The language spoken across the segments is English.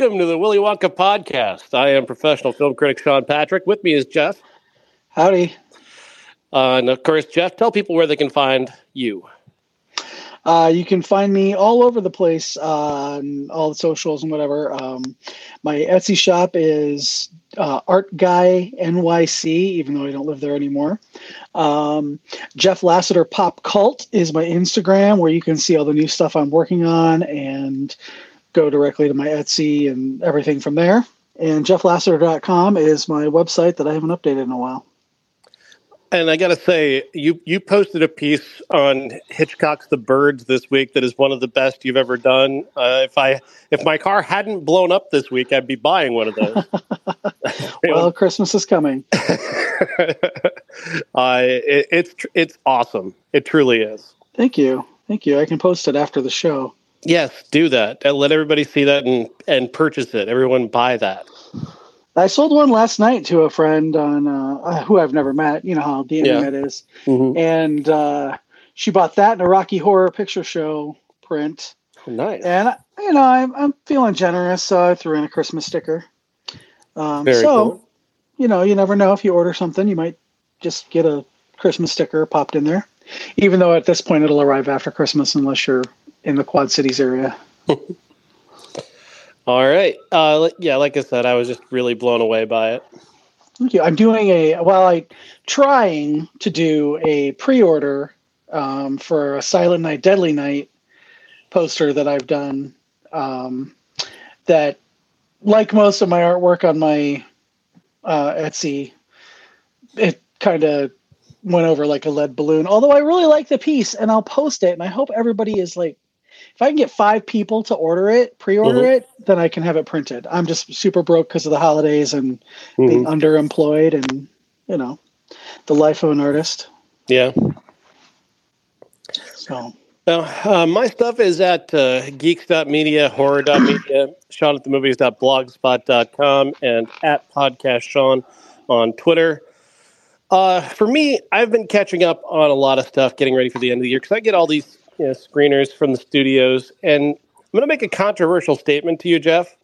Welcome to the Willy Wonka podcast. I am professional film critic Sean Patrick. With me is Jeff. Howdy. Uh, and of course, Jeff, tell people where they can find you. Uh, you can find me all over the place uh, on all the socials and whatever. Um, my Etsy shop is uh, Art Guy NYC, even though I don't live there anymore. Um, Jeff Lasseter Pop Cult is my Instagram, where you can see all the new stuff I'm working on and go directly to my Etsy and everything from there. And jefflasseter.com is my website that I haven't updated in a while. And I got to say, you you posted a piece on Hitchcock's The Birds this week that is one of the best you've ever done. Uh, if I if my car hadn't blown up this week, I'd be buying one of those. well, Christmas is coming. uh, it, it's it's awesome. It truly is. Thank you, thank you. I can post it after the show. Yes, do that. And let everybody see that and and purchase it. Everyone buy that. I sold one last night to a friend on uh, uh who I've never met. You know how the internet yeah. is, mm-hmm. and uh, she bought that in a Rocky Horror Picture Show print. Nice. And you know I'm I'm feeling generous, so I threw in a Christmas sticker. Um, Very so, cool. you know, you never know if you order something, you might just get a Christmas sticker popped in there. Even though at this point it'll arrive after Christmas, unless you're in the Quad Cities area. All right. Uh, yeah, like I said, I was just really blown away by it. Thank you. I'm doing a well. I trying to do a pre-order um, for a Silent Night, Deadly Night poster that I've done. Um, that, like most of my artwork on my uh, Etsy, it kind of went over like a lead balloon. Although I really like the piece, and I'll post it, and I hope everybody is like if I can get five people to order it, pre-order mm-hmm. it, then I can have it printed. I'm just super broke because of the holidays and mm-hmm. being underemployed and you know the life of an artist. Yeah. So. Now, uh, my stuff is at uh, geeks.media, horror.media, Sean at the movies.blogspot.com, and at podcast Sean on Twitter. Uh, for me, I've been catching up on a lot of stuff, getting ready for the end of the year because I get all these you know, screeners from the studios. And I'm going to make a controversial statement to you, Jeff,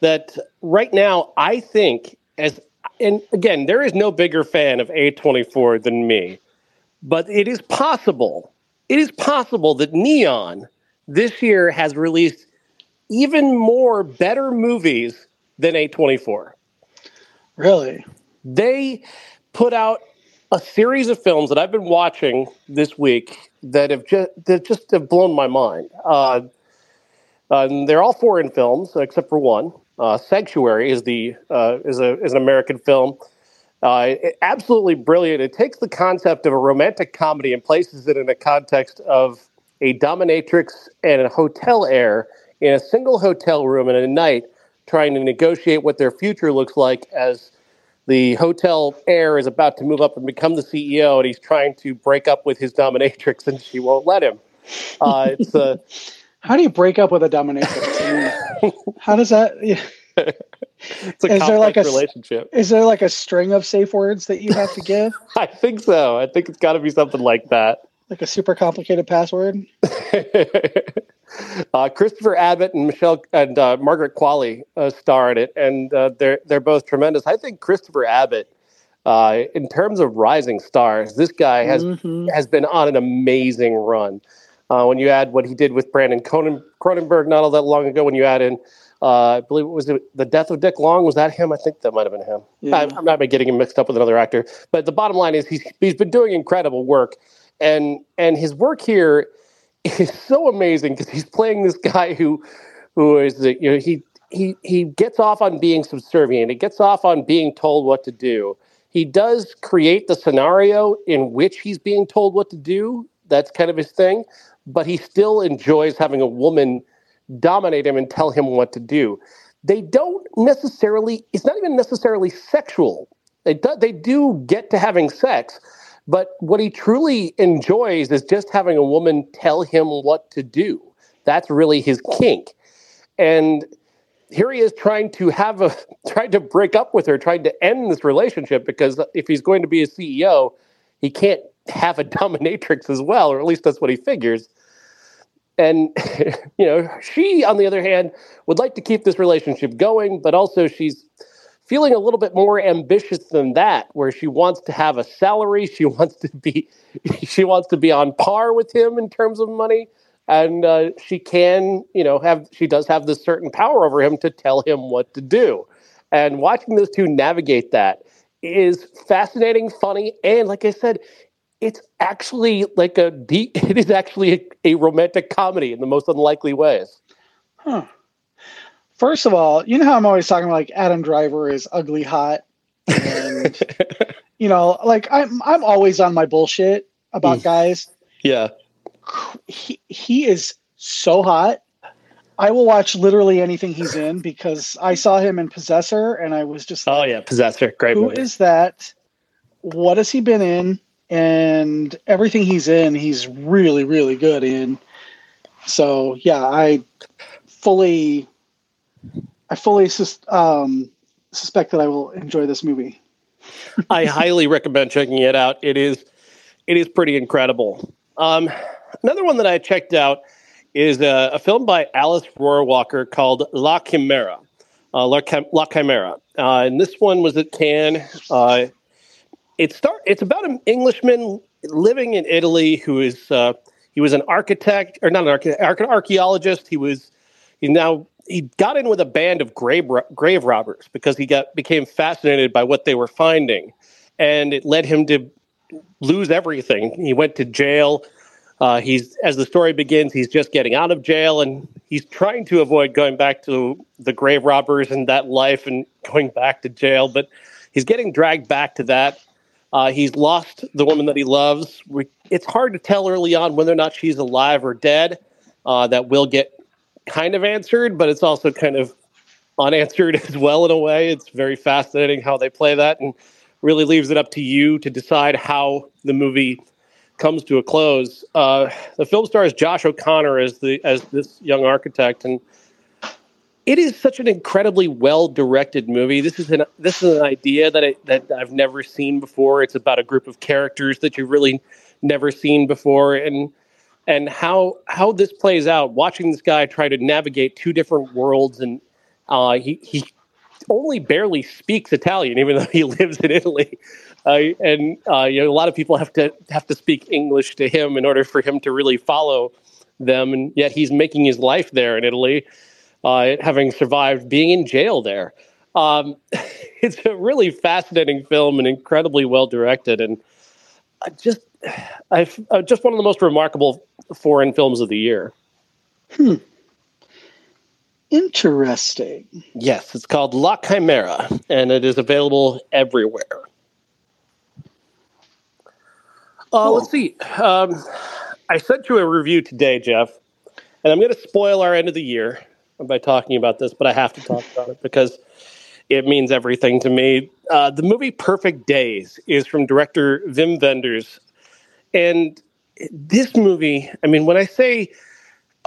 that right now I think as and again, there is no bigger fan of A24 than me, but it is possible. It is possible that Neon this year has released even more better movies than A24. Really? They put out a series of films that I've been watching this week that have just that just have blown my mind. Uh, uh, they're all foreign films except for one. Uh, Sanctuary is the uh, is a is an American film. Uh, it, absolutely brilliant. It takes the concept of a romantic comedy and places it in a context of a dominatrix and a hotel heir in a single hotel room in a night, trying to negotiate what their future looks like as the hotel heir is about to move up and become the CEO, and he's trying to break up with his dominatrix, and she won't let him. Uh, it's a. how do you break up with a dominatrix? I mean, how does that? Yeah. it's a is there like a relationship. Is there like a string of safe words that you have to give? I think so. I think it's got to be something like that. Like a super complicated password. Uh, Christopher Abbott and Michelle and uh, Margaret Qualley uh, star in it, and uh, they're they're both tremendous. I think Christopher Abbott, uh, in terms of rising stars, this guy has mm-hmm. has been on an amazing run. Uh, when you add what he did with Brandon Cronen, Cronenberg not all that long ago, when you add in, I believe it was the, the death of Dick Long. Was that him? I think that might have been him. Yeah. I, I'm not getting him mixed up with another actor. But the bottom line is he's he's been doing incredible work, and and his work here is so amazing because he's playing this guy who who is you know he he he gets off on being subservient. He gets off on being told what to do. He does create the scenario in which he's being told what to do. That's kind of his thing, but he still enjoys having a woman dominate him and tell him what to do. They don't necessarily. It's not even necessarily sexual. They do, they do get to having sex, but what he truly enjoys is just having a woman tell him what to do. That's really his kink. And here he is trying to have a trying to break up with her, trying to end this relationship because if he's going to be a CEO, he can't have a dominatrix as well, or at least that's what he figures. And, you know, she, on the other hand, would like to keep this relationship going, but also she's feeling a little bit more ambitious than that, where she wants to have a salary. She wants to be, she wants to be on par with him in terms of money. And uh, she can, you know, have, she does have this certain power over him to tell him what to do. And watching those two navigate that is fascinating, funny, and like I said, it's actually like a deep, it is actually a, a romantic comedy in the most unlikely ways. Huh. First of all, you know how I'm always talking about like Adam Driver is ugly hot, and you know, like I'm I'm always on my bullshit about mm. guys. Yeah, he he is so hot. I will watch literally anything he's in because I saw him in Possessor and I was just oh, like, oh yeah, Possessor, great. Who movie. is that? What has he been in? And everything he's in, he's really really good in. So yeah, I fully, I fully sus- um, suspect that I will enjoy this movie. I highly recommend checking it out. It is, it is pretty incredible. Um, another one that I checked out is a, a film by Alice Rohrwacher called La Chimera. Uh, La, Chim- La Chimera. Uh, and this one was at Cannes. Uh, it start, it's about an Englishman living in Italy who is uh, he was an architect or not an architect, archaeologist. He was he now he got in with a band of grave grave robbers because he got became fascinated by what they were finding, and it led him to lose everything. He went to jail. Uh, he's as the story begins, he's just getting out of jail, and he's trying to avoid going back to the grave robbers and that life and going back to jail. But he's getting dragged back to that. Uh, he's lost the woman that he loves. We, it's hard to tell early on whether or not she's alive or dead. Uh, that will get kind of answered, but it's also kind of unanswered as well in a way. It's very fascinating how they play that and really leaves it up to you to decide how the movie comes to a close. Uh, the film stars Josh O'Connor as the as this young architect, and it is such an incredibly well directed movie. This is an this is an idea that I, that I've never seen before. It's about a group of characters that you've really never seen before, and and how how this plays out. Watching this guy try to navigate two different worlds, and uh, he he only barely speaks Italian, even though he lives in Italy. Uh, and uh, you know, a lot of people have to have to speak English to him in order for him to really follow them. And yet, he's making his life there in Italy, uh, having survived being in jail there. Um, it's a really fascinating film and incredibly well directed, and just I've uh, just one of the most remarkable foreign films of the year. Hmm. Interesting. Yes, it's called La Chimera, and it is available everywhere. Uh, cool. Let's see. Um, I sent you a review today, Jeff, and I'm going to spoil our end of the year by talking about this, but I have to talk about it because it means everything to me. Uh, the movie Perfect Days is from director Wim Wenders. And this movie, I mean, when I say,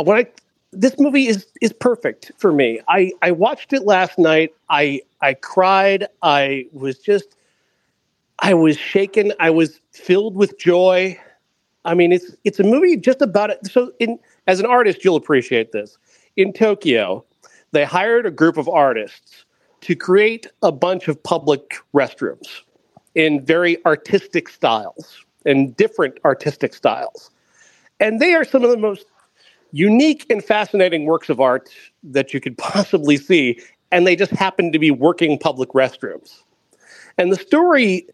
when I this movie is is perfect for me. I I watched it last night. I I cried. I was just I was shaken. I was filled with joy. I mean, it's it's a movie just about it. So, in as an artist, you'll appreciate this. In Tokyo, they hired a group of artists to create a bunch of public restrooms in very artistic styles and different artistic styles. And they are some of the most unique and fascinating works of art that you could possibly see, and they just happen to be working public restrooms. And the story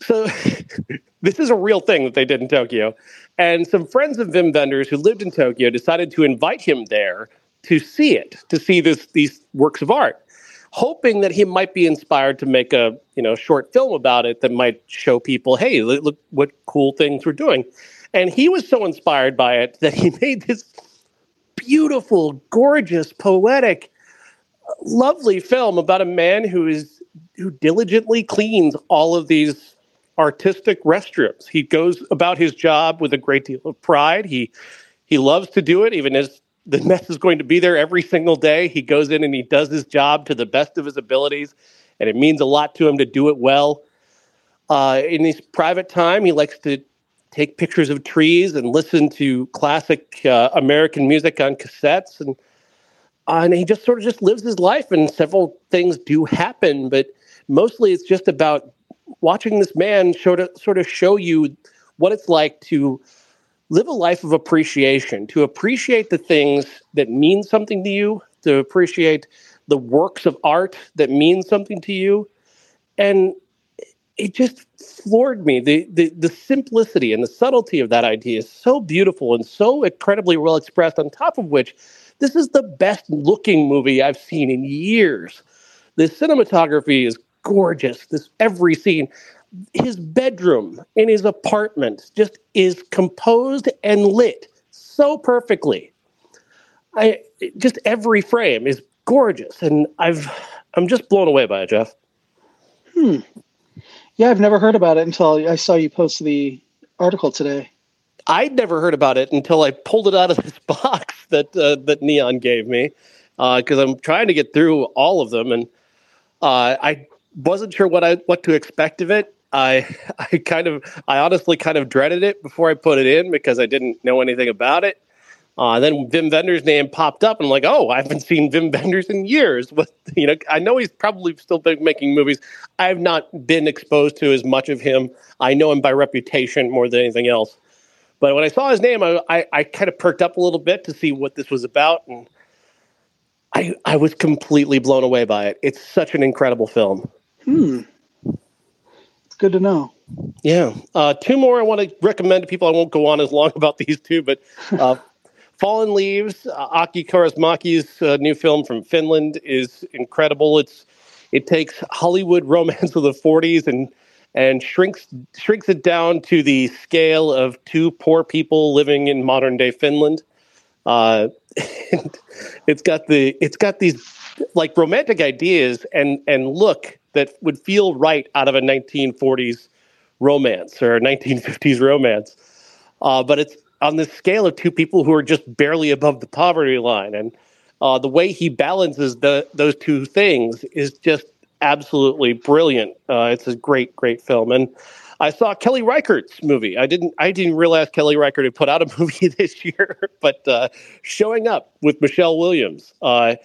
so this is a real thing that they did in Tokyo. And some friends of Wim Wenders who lived in Tokyo decided to invite him there to see it, to see this these works of art, hoping that he might be inspired to make a you know short film about it that might show people, hey, look, look what cool things we're doing. And he was so inspired by it that he made this beautiful, gorgeous, poetic, lovely film about a man who is who diligently cleans all of these artistic restrooms. He goes about his job with a great deal of pride. He he loves to do it, even as the mess is going to be there every single day. He goes in and he does his job to the best of his abilities, and it means a lot to him to do it well. Uh, in his private time, he likes to take pictures of trees and listen to classic uh, American music on cassettes and uh, and he just sort of just lives his life and several things do happen but mostly it's just about watching this man show to, sort of show you what it's like to live a life of appreciation to appreciate the things that mean something to you to appreciate the works of art that mean something to you and it just floored me. The, the the simplicity and the subtlety of that idea is so beautiful and so incredibly well expressed. On top of which, this is the best looking movie I've seen in years. The cinematography is gorgeous. This every scene, his bedroom in his apartment just is composed and lit so perfectly. I just every frame is gorgeous, and I've I'm just blown away by it, Jeff. Hmm. Yeah, I've never heard about it until I saw you post the article today. I'd never heard about it until I pulled it out of this box that uh, that Neon gave me because uh, I'm trying to get through all of them, and uh, I wasn't sure what I what to expect of it. I I kind of I honestly kind of dreaded it before I put it in because I didn't know anything about it. Uh, then Wim Wenders' name popped up, and I'm like, oh, I haven't seen Wim Wenders in years. But you know, I know he's probably still making movies. I have not been exposed to as much of him. I know him by reputation more than anything else. But when I saw his name, I, I, I kind of perked up a little bit to see what this was about, and I I was completely blown away by it. It's such an incredible film. Hmm. Good to know. Yeah. Uh, two more I want to recommend to people. I won't go on as long about these two, but uh, Fallen Leaves, uh, Aki Kaurismäki's uh, new film from Finland, is incredible. It's it takes Hollywood romance of the 40s and and shrinks shrinks it down to the scale of two poor people living in modern day Finland. Uh, it's got the it's got these like romantic ideas and and look that would feel right out of a 1940s romance or a 1950s romance. Uh, but it's on the scale of two people who are just barely above the poverty line. And uh, the way he balances the, those two things is just absolutely brilliant. Uh, it's a great, great film. And I saw Kelly Reichardt's movie. I didn't, I didn't realize Kelly Reichardt had put out a movie this year, but uh, showing up with Michelle Williams uh,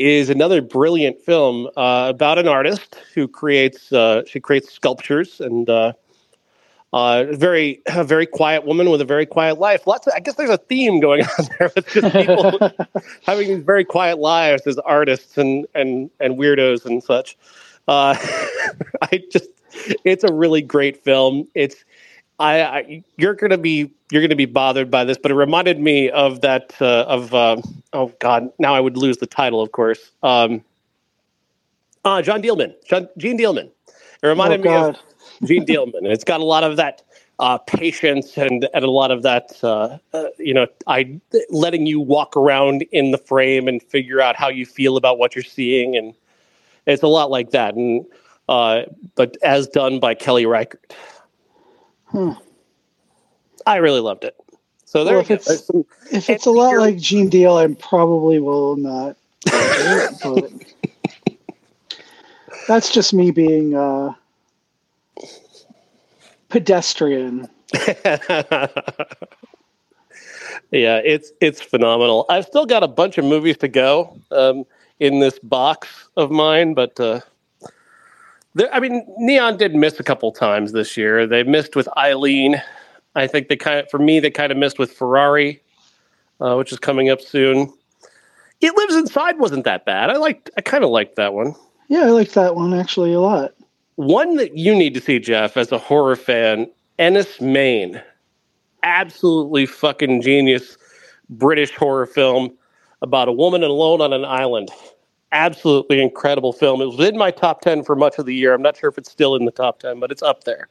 is another brilliant film uh, about an artist who creates, uh, she creates sculptures and uh, very, a very quiet woman with a very quiet life. Lots of, I guess there's a theme going on there with just people having these very quiet lives as artists and and and weirdos and such. Uh, I just, it's a really great film. It's, I, I you're gonna be you're gonna be bothered by this, but it reminded me of that uh, of uh, oh god, now I would lose the title, of course. Um, uh, John Dielman, John, Jeanne Dielman. It reminded oh, me of Jeanne Dielman. And it's got a lot of that uh, patience and, and a lot of that, uh, uh, you know, I letting you walk around in the frame and figure out how you feel about what you're seeing, and it's a lot like that. And uh, but as done by Kelly Reichardt. Hmm. I really loved it. So there, well, if it's, some, if it's a lot like Jeanne Deal, I probably will not. that's just me being uh, pedestrian. yeah, it's it's phenomenal. I've still got a bunch of movies to go um, in this box of mine, but uh, there, I mean, Neon did miss a couple times this year. They missed with Eileen. I think they kind of, for me, they kind of missed with Ferrari, uh, which is coming up soon. It Lives Inside wasn't that bad. I liked, I kind of liked that one. Yeah, I liked that one actually a lot. One that you need to see, Jeff, as a horror fan, Enys Men. Absolutely fucking genius British horror film about a woman alone on an island. Absolutely incredible film. It was in my top 10 for much of the year. I'm not sure if it's still in the top 10, but it's up there.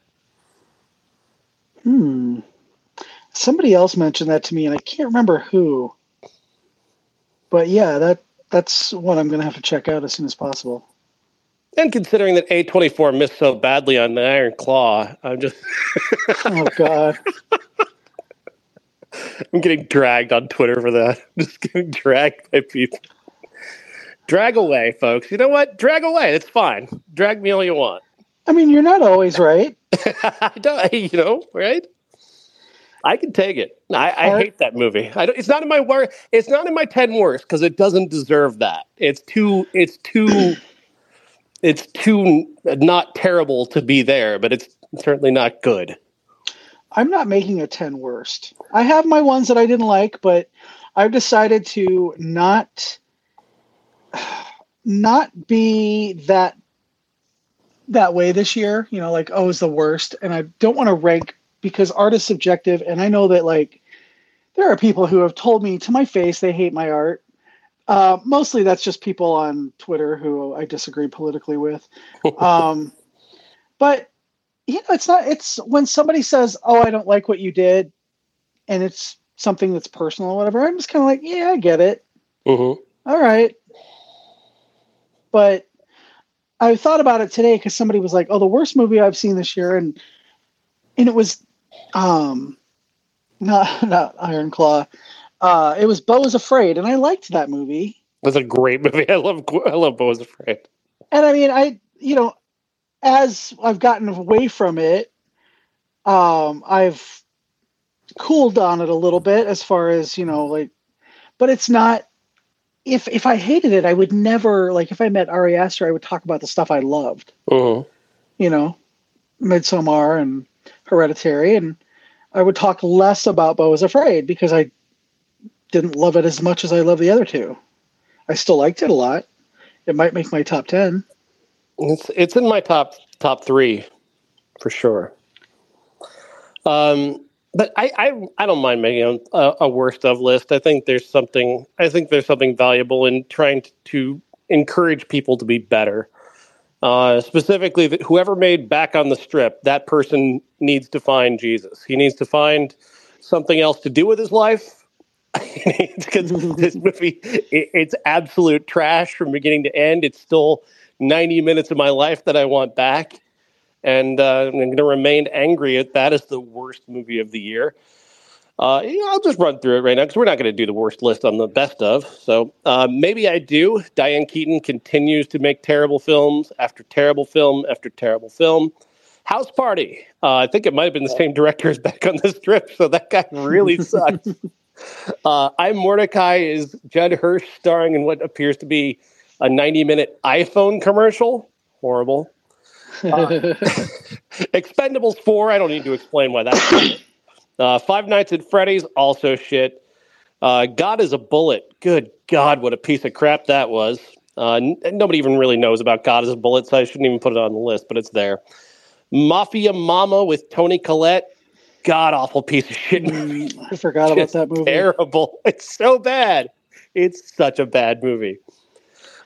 Hmm. Somebody else mentioned that to me, and I can't remember who. But yeah, that that's what I'm going to have to check out as soon as possible. And considering that A24 missed so badly on the Iron Claw, I'm just. oh, God. I'm getting dragged on Twitter for that. I'm just getting dragged by people. Drag away, folks. You know what? Drag away. It's fine. Drag me all you want. I mean, you're not always right. I don't, you know, right? I can take it. I, I hate that movie. I it's not in my wor- It's not in my ten worst because it doesn't deserve that. It's too. It's too. it's too not terrible to be there, but it's certainly not good. I'm not making a ten worst. I have my ones that I didn't like, but I've decided to not not be that that way this year. You know, like oh, it's the worst, and I don't want to rank because art is subjective, and I know that like there are people who have told me to my face they hate my art. Uh, mostly that's just people on Twitter who I disagree politically with. Um, but you know, it's not. It's when somebody says, "Oh, I don't like what you did," and it's something that's personal or whatever. I'm just kind of like, "Yeah, I get it. Mm-hmm. All right." But I thought about it today because somebody was like, "Oh, the worst movie I've seen this year," and and it was um not not Iron Claw. Uh, it was Beau is Afraid, and I liked that movie. That's a great movie. I love I love Beau is Afraid. And I mean, I you know, as I've gotten away from it, um, I've cooled on it a little bit as far as you know, like, but it's not. If if I hated it, I would never like. If I met Ari Aster, I would talk about the stuff I loved. Mm-hmm. You know, Midsommar and Hereditary, and I would talk less about Beau is Afraid because I didn't love it as much as I love the other two. I still liked it a lot. It might make my top ten. It's it's in my top top three, for sure. Um, but I, I I don't mind making a, a worst of list. I think there's something I think there's something valuable in trying to, to encourage people to be better. Uh, specifically, that whoever made Back on the Strip, that person needs to find Jesus. He needs to find something else to do with his life. Because this movie, it, it's absolute trash from beginning to end. It's still 90 minutes of my life that I want back. And uh, I'm going to remain angry at that as the worst movie of the year. Uh, you know, I'll just run through it right now because we're not going to do the worst list on the best of. So uh, maybe I do. Diane Keaton continues to make terrible films after terrible film after terrible film. House Party. Uh, I think it might have been the same director as Back on the Strip, so that guy really sucks. Uh, I'm Mordecai is Judd Hirsch starring in what appears to be a 90 minute iPhone commercial. Horrible. Uh, Expendables 4. I don't need to explain why that's. Uh, Five Nights at Freddy's, also shit. Uh, God is a Bullet. Good God, what a piece of crap that was. Uh, n- nobody even really knows about God is a Bullet, so I shouldn't even put it on the list, but it's there. Mafia Mama with Toni Collette. God awful piece of shit. Mm, I forgot about that movie. Terrible. It's so bad. It's such a bad movie.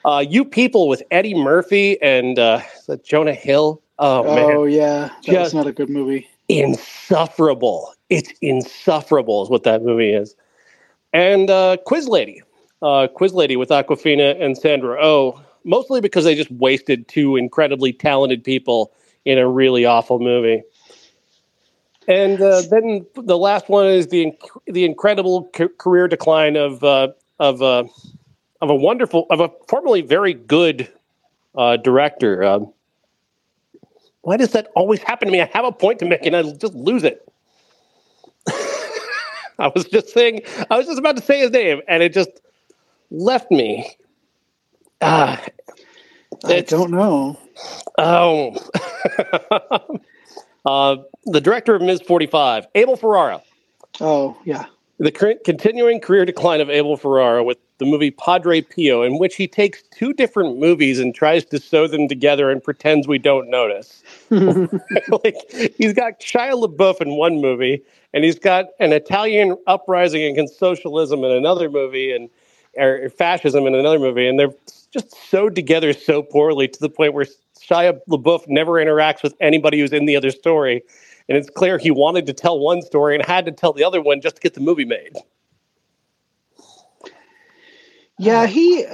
Uh, you people with Eddie Murphy and uh, Jonah Hill. Oh, man. Oh yeah, that Just- was not a good movie. insufferable. It's insufferable, is what that movie is. And uh, Quiz Lady, uh, Quiz Lady with Awkwafina and Sandra Oh, mostly because they just wasted two incredibly talented people in a really awful movie. And uh, then the last one is the inc- the incredible ca- career decline of uh, of uh, of a wonderful of a formerly very good uh, director. Um, why does that always happen to me? I have a point to make and I just lose it. I was just saying, I was just about to say his name and it just left me. Ah, I don't know. oh. uh, the director of Ms. 45, Abel Ferrara. Oh yeah, The continuing career decline of Abel Ferrara with the movie Padre Pio, in which he takes two different movies and tries to sew them together and pretends we don't notice. like he's got Shia LaBeouf in one movie, and he's got an Italian uprising against socialism in another movie, and or fascism in another movie, and they're just sewed together so poorly to the point where Shia LaBeouf never interacts with anybody who's in the other story. And it's clear he wanted to tell one story and had to tell the other one just to get the movie made. Yeah. He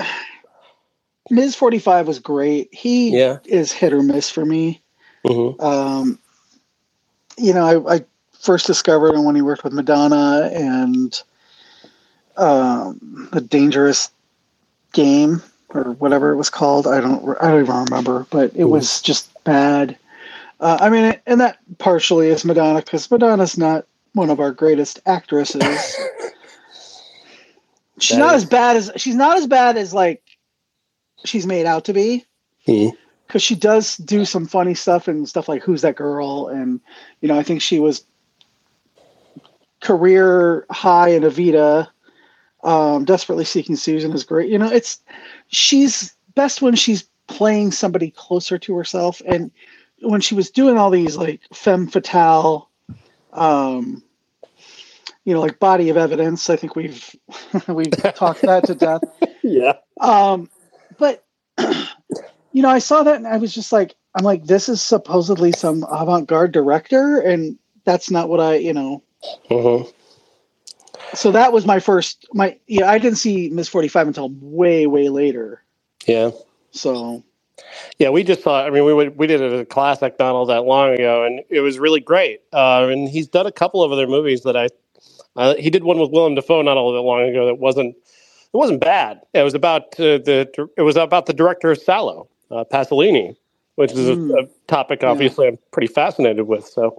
Ms. Forty Five was great. He Yeah. is hit or miss for me. Mm-hmm. Um, you know, I, I first discovered him when he worked with Madonna and um, the Dangerous Game or whatever it was called. I don't, I don't even remember, but it Mhm. was just bad. Uh, I mean, and that partially is Madonna because Madonna's not one of our greatest actresses. she's not is... as bad as she's not as bad as like she's made out to be. Because hmm. she does do some funny stuff and stuff like "Who's That Girl?" and you know I think she was career high in Evita. Um, Desperately Seeking Susan is great. You know, it's she's best when she's playing somebody closer to herself. And when she was doing all these like femme fatale, um, you know, like body of evidence, I think we've we've talked that to death. Yeah. Um, but you know, I saw that and I was just like, I'm like, this is supposedly some avant-garde director, and that's not what I, you know. Mm-hmm. So that was my first. My yeah, I didn't see Miss Forty Five until way way later. Yeah. So. Yeah, we just saw. I mean, we we did it at a classic Donald that long ago, and it was really great. Uh, and he's done a couple of other movies that I. Uh, he did one with Willem Dafoe not all that long ago that wasn't. It wasn't bad. It was about uh, the. It was about the director of Salò, uh, Pasolini, which is mm. a, a, topic obviously yeah. I'm pretty fascinated with. So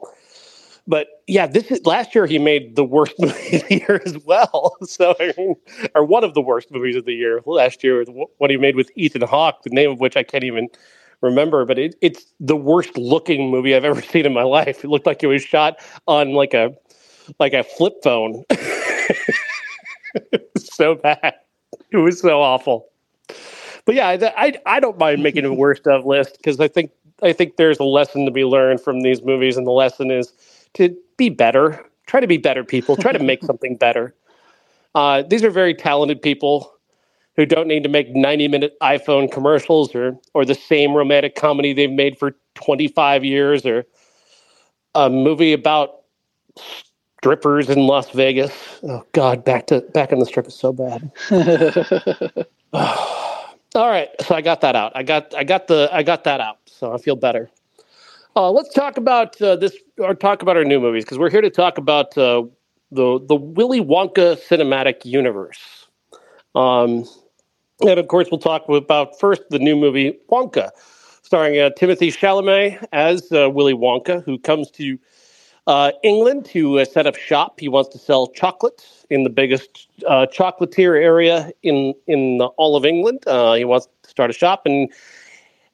but yeah, this is last year he made the worst movie of the year as well. So I mean, or one of the worst movies of the year last year, was what he made with Ethan Hawke, the name of which I can't even remember, but it, it's the worst looking movie I've ever seen in my life. It looked like it was shot on like a like a flip phone. so bad. It was so awful. But yeah, I I don't mind making a worst of list because I think I think there's a lesson to be learned from these movies, and the lesson is to be better. Try to be better people. Try to make something better. Uh, these are very talented people who don't need to make 90 minute iPhone commercials or or the same romantic comedy they've made for 25 years or a movie about strippers in Las Vegas. Oh God, back to back on the strip is so bad. All right, so I got that out. I got I got the I got that out. So I feel better. Uh, let's talk about uh, this, or talk about our new movies, because we're here to talk about uh, the the Willy Wonka cinematic universe. Um, and of course, we'll talk about first the new movie Wonka, starring uh, Timothée Chalamet as uh, Willy Wonka, who comes to uh, England to set up shop. He wants to sell chocolate in the biggest chocolatier area in in all of England. he wants to start a shop and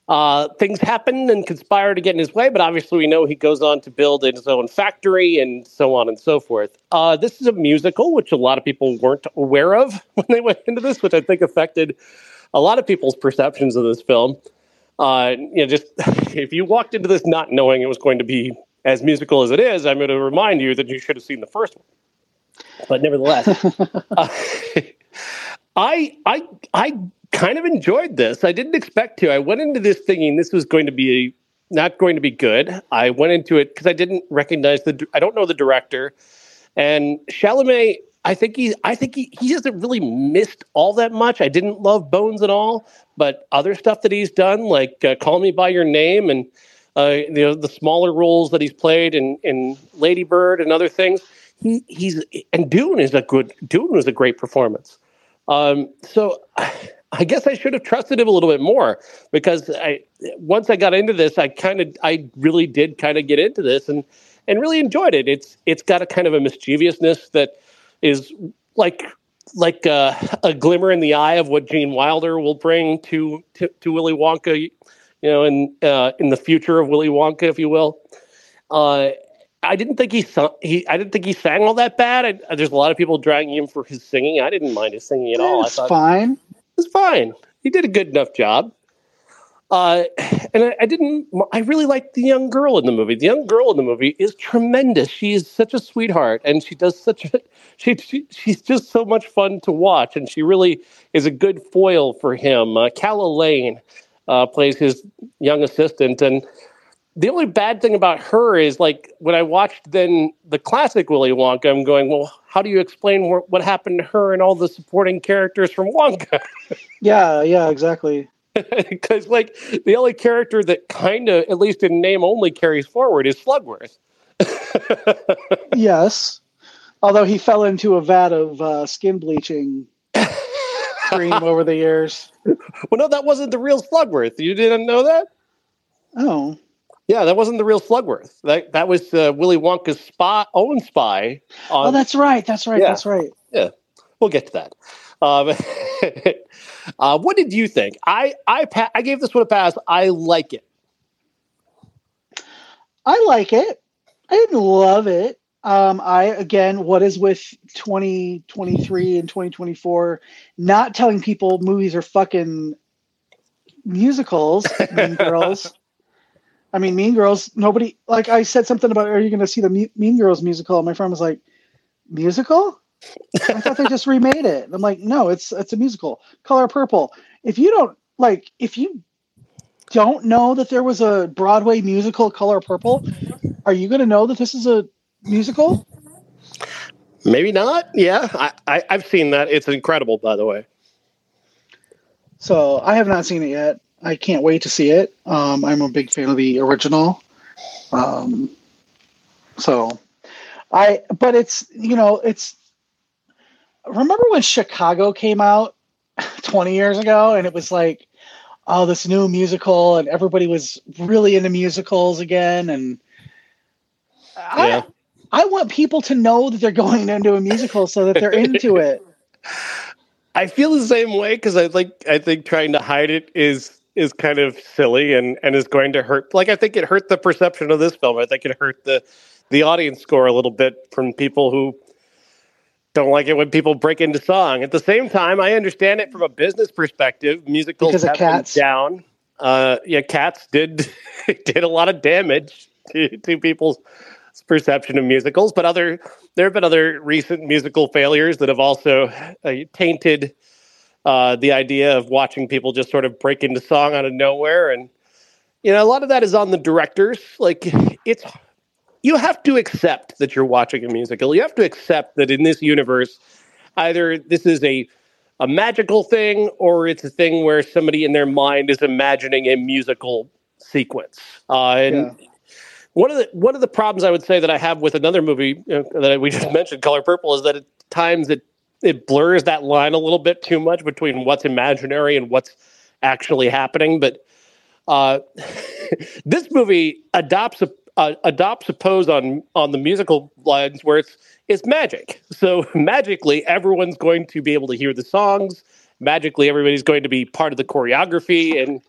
uh, things happen and conspire to get in his way, but obviously we know he goes on to build his own factory and so on and so forth. Uh, this is a musical, which a lot of people weren't aware of when they went into this, which I think affected a lot of people's perceptions of this film. Uh, you know, just if you walked into this not knowing it was going to be as musical as it is, I'm going to remind you that you should have seen the first one. But nevertheless, uh, I I I kind of enjoyed this. I didn't expect to. I went into this thinking this was going to be not going to be good. I went into it because I didn't recognize the. I don't know the director, and Chalamet. I think he. I think he. He hasn't really missed all that much. I didn't love Bones at all, but other stuff that he's done, like uh, Call Me by Your Name, and uh, you know the smaller roles that he's played in in Lady Bird and other things. He, he's and Dune is a good. Dune was a great performance. Um, so I guess I should have trusted him a little bit more because I once I got into this, I kind of I really did kind of get into this and and really enjoyed it. It's it's got a kind of a mischievousness that is like like a glimmer in the eye of what Gene Wilder will bring to to, to Willy Wonka, you know, in uh, in the future of Willy Wonka, if you will. Uh, I didn't think he, he I didn't think he sang all that bad. I, there's a lot of people dragging him for his singing. I didn't mind his singing at all. It's fine was fine. He did a good enough job. Uh, and I, I, didn't. I really liked the young girl in the movie. The young girl in the movie is tremendous. She is such a sweetheart, and she does such. A, she, she she's just so much fun to watch, and she really is a good foil for him. Uh, Calah Lane uh, plays his young assistant, and the only bad thing about her is like when I watched then the classic Willy Wonka, I'm going, well, how do you explain wh- what happened to her and all the supporting characters from Wonka? yeah, yeah, exactly. Because like the only character that kind of, at least in name only, carries forward is Slugworth. yes, although he fell into a vat of uh, skin bleaching cream over the years. Well, no, that wasn't the real Slugworth. You didn't know that? Oh. Yeah, that wasn't the real Slugworth. That that was uh, Willy Wonka's spy, own spy. On, oh, that's right. That's right. Yeah. That's right. Yeah, we'll get to that. Um, uh, what did you think? I I pa- I gave this one a pass. I like it. I like it. I didn't love it. Um, I again, what is with 2023 and 2024 not telling people movies are fucking musicals, Mean Girls. I mean, Mean Girls. Nobody like I said something about are you going to see the Mean Girls musical? And my friend was like, musical. I thought they just remade it. And I'm like, no, it's it's a musical. Color Purple. If you don't like, if you don't know that there was a Broadway musical, Color Purple, are you going to know that this is a musical? Maybe not. Yeah, I, I I've seen that. It's incredible, by the way. So I have not seen it yet. I can't wait to see it. Um, I'm a big fan of the original. Um, so I, but it's you know it's. Remember when Chicago came out 20 years ago, and it was like, oh, this new musical, and everybody was really into musicals again, and yeah. I, want people to know that they're going into a musical so that they're into it. I feel the same way because I think I think trying to hide it is is kind of silly and and is going to hurt. Like I think it hurt the perception of this film. I think it hurt the the audience score a little bit from people who don't like it when people break into song. At the same time, I understand it from a business perspective. Musicals because of cats down. Uh, yeah, cats did did a lot of damage to, to people's perception of musicals. But other there have been other recent musical failures that have also uh, tainted uh, the idea of watching people just sort of break into song out of nowhere. And, you know, a lot of that is on the directors. Like, it's, you have to accept that you're watching a musical. You have to accept that in this universe, either this is a, a magical thing or it's a thing where somebody in their mind is imagining a musical sequence. Uh, and, yeah. One of the one of the problems I would say that I have with another movie know, that we just mentioned, Color Purple, is that at times it it blurs that line a little bit too much between what's imaginary and what's actually happening. But uh, this movie adopts a uh, adopts a pose on on the musical lines where it's it's magic. So magically, everyone's going to be able to hear the songs. Magically, everybody's going to be part of the choreography, and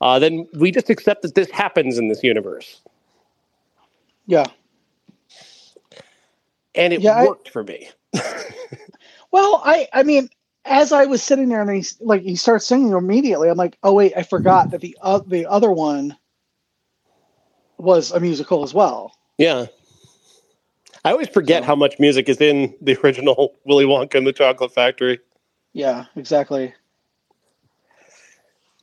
uh, then we just accept that this happens in this universe. Yeah, and it yeah, worked I, for me. Well, I I mean, as I was sitting there and he like he starts singing immediately, I'm like, oh wait, I forgot that the uh, the other one was a musical as well. Yeah. I always forget so. how much music is in the original Willy Wonka and the Chocolate Factory. Yeah, exactly.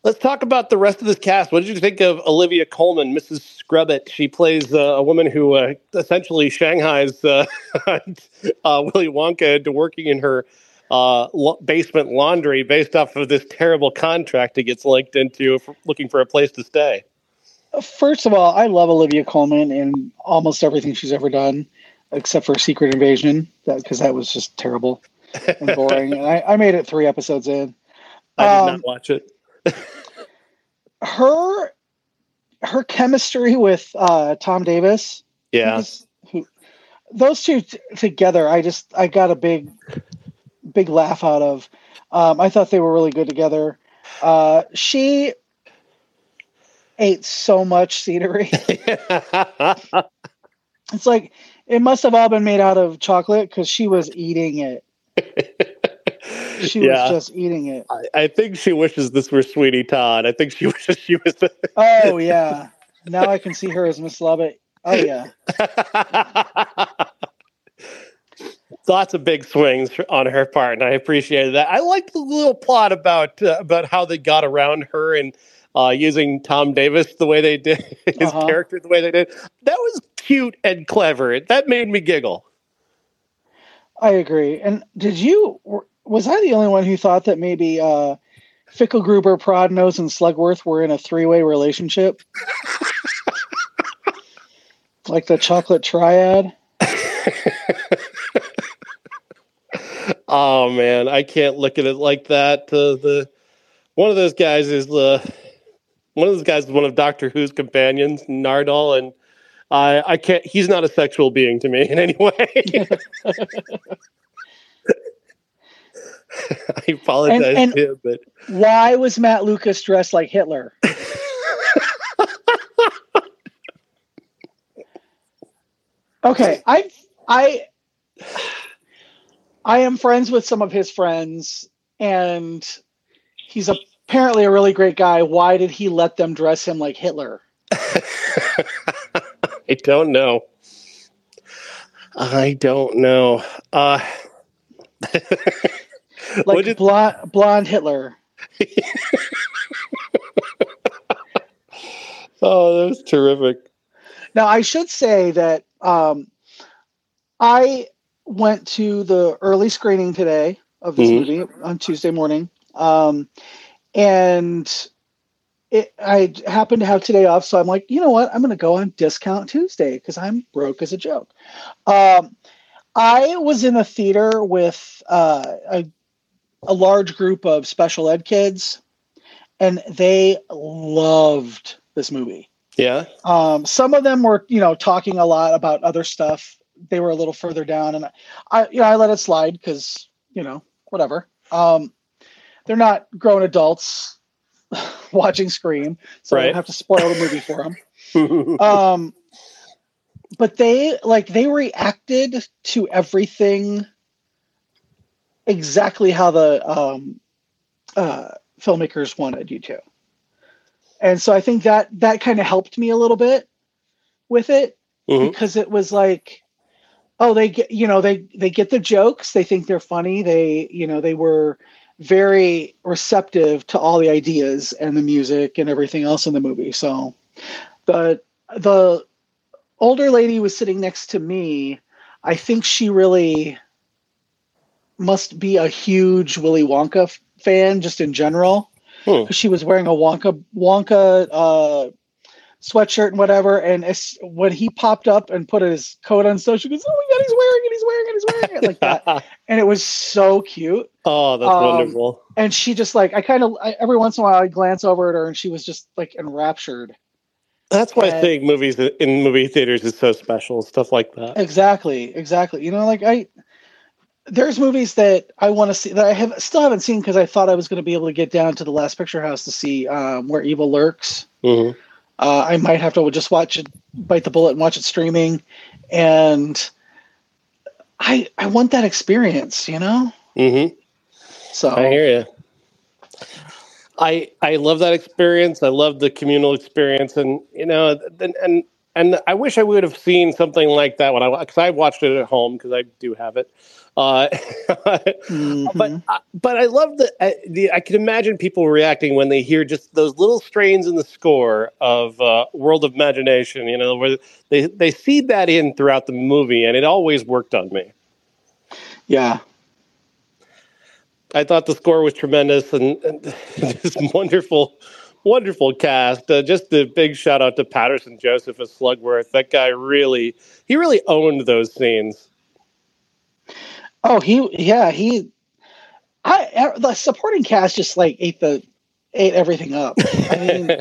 Let's talk about the rest of this cast. What did you think of Olivia Colman, Mrs. Scrubitt? She plays uh, a woman who uh, essentially shanghais uh, uh, Willy Wonka into working in her uh, lo- basement laundry based off of this terrible contract he gets linked into for looking for a place to stay. First of all, I love Olivia Colman in almost everything she's ever done, except for Secret Invasion, because that, that, was just terrible and boring. and I, I, made it three episodes in. I did um, not watch it her her chemistry with uh, Tom Davis. Yeah. Who, those two t- together, I just I got a big big laugh out of. Um, I thought they were really good together. Uh, she ate so much scenery. it's like it must have all been made out of chocolate because she was eating it. she yeah. was just eating it. I, I, think she wishes this were Sweeney Todd. I think she wishes she was. The- oh yeah, now I can see her as Miss Lovett. Oh yeah. Lots of big swings on her part, and I appreciated that. I liked the little plot about uh, about how they got around her and uh, using Tom Davis the way they did his uh-huh. character the way they did. That was cute and clever. That made me giggle. I agree. And did you was I the only one who thought that maybe uh, Fickelgruber, Prodnose, and Slugworth were in a three-way relationship? like the chocolate triad? oh man, I can't look at it like that. Uh, the one of those guys is the one of those guys is one of Doctor Who's companions, Nardole, and I I can't. He's not a sexual being to me in any way. I apologize and, and to him, but why was Matt Lucas dressed like Hitler? okay, I I I am friends with some of his friends, and he's apparently a really great guy. Why did he let them dress him like Hitler? I don't know. I don't know. Uh, like did... blonde, blonde Hitler. oh, that was terrific. Now I should say that um, I went to the early screening today of this mm-hmm. movie on Tuesday morning, um, and it, I happened to have today off, so I'm like, you know what? I'm going to go on discount Tuesday because I'm broke as a joke. Um, I was in a theater with uh, a, a large group of special ed kids, and they loved this movie. Yeah. Um, some of them were, you know, talking a lot about other stuff. They were a little further down, and I, you know, I let it slide because, you know, whatever. Um, they're not grown adults watching Scream, so right. I don't have to spoil the movie for them. um, but they like they reacted to everything exactly how the um, uh, filmmakers wanted you to, and so I think that that kind of helped me a little bit with it mm-hmm. because it was like oh they get you know they they get the jokes they think they're funny they you know they were very receptive to all the ideas and the music and everything else in the movie. So the the older lady was sitting next to me. I think she really must be a huge Willy Wonka fan just in general. Hmm. She was wearing a Wonka Wonka uh, sweatshirt and whatever. And as, when he popped up and put his coat on, so she goes, "Oh my god, he's wearing it! He's wearing it! He's wearing it!" like that, and it was so cute. Oh, that's um, wonderful. And she just like I kind of every once in a while I glance over at her, and she was just like enraptured. That's why and, seeing movies in movie theaters is so special. Stuff like that. Exactly, exactly. You know, like I there's movies that I want to see that I have still haven't seen because I thought I was going to be able to get down to the last picture house to see um, where evil lurks. Mm-hmm. Uh, I might have to just watch it, bite the bullet, and watch it streaming, and I I want that experience, you know. Mm-hmm. So I hear you. I I love that experience. I love the communal experience, and you know, and and, and I wish I would have seen something like that when I because I watched it at home because I do have it. Uh, mm-hmm. But but I love the, the I can imagine people reacting when they hear just those little strains in the score of uh, World of Imagination. You know, where they they feed that in throughout the movie, and it always worked on me. Yeah, I thought the score was tremendous and, and this wonderful, wonderful cast. Uh, just a big shout out to Paterson Joseph as Slugworth. That guy really, he really owned those scenes. Oh, he yeah he, I the supporting cast just like ate the ate everything up. I mean,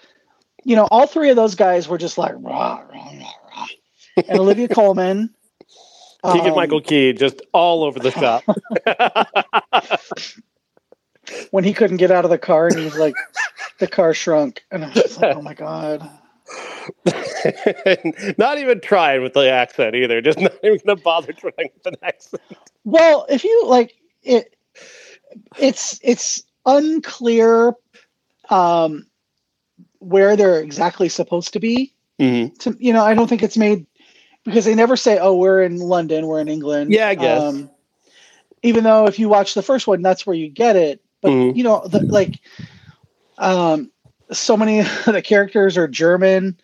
you know, all three of those guys were just like rah rah rah rah, and Olivia Colman. Keegan um, Michael Key just all over the shop. when he couldn't get out of the car and he was like, the car shrunk, and I was just like, oh my god. not even trying with the accent either. Just not even gonna bother trying with an accent. Well, if you like it, it's it's unclear um, where they're exactly supposed to be. Mm-hmm. To, you know, I don't think it's made because they never say, "Oh, we're in London, we're in England." Yeah, I guess. Um, even though if you watch the first one, that's where you get it. But mm-hmm. you know, the, like, um, so many of the characters are German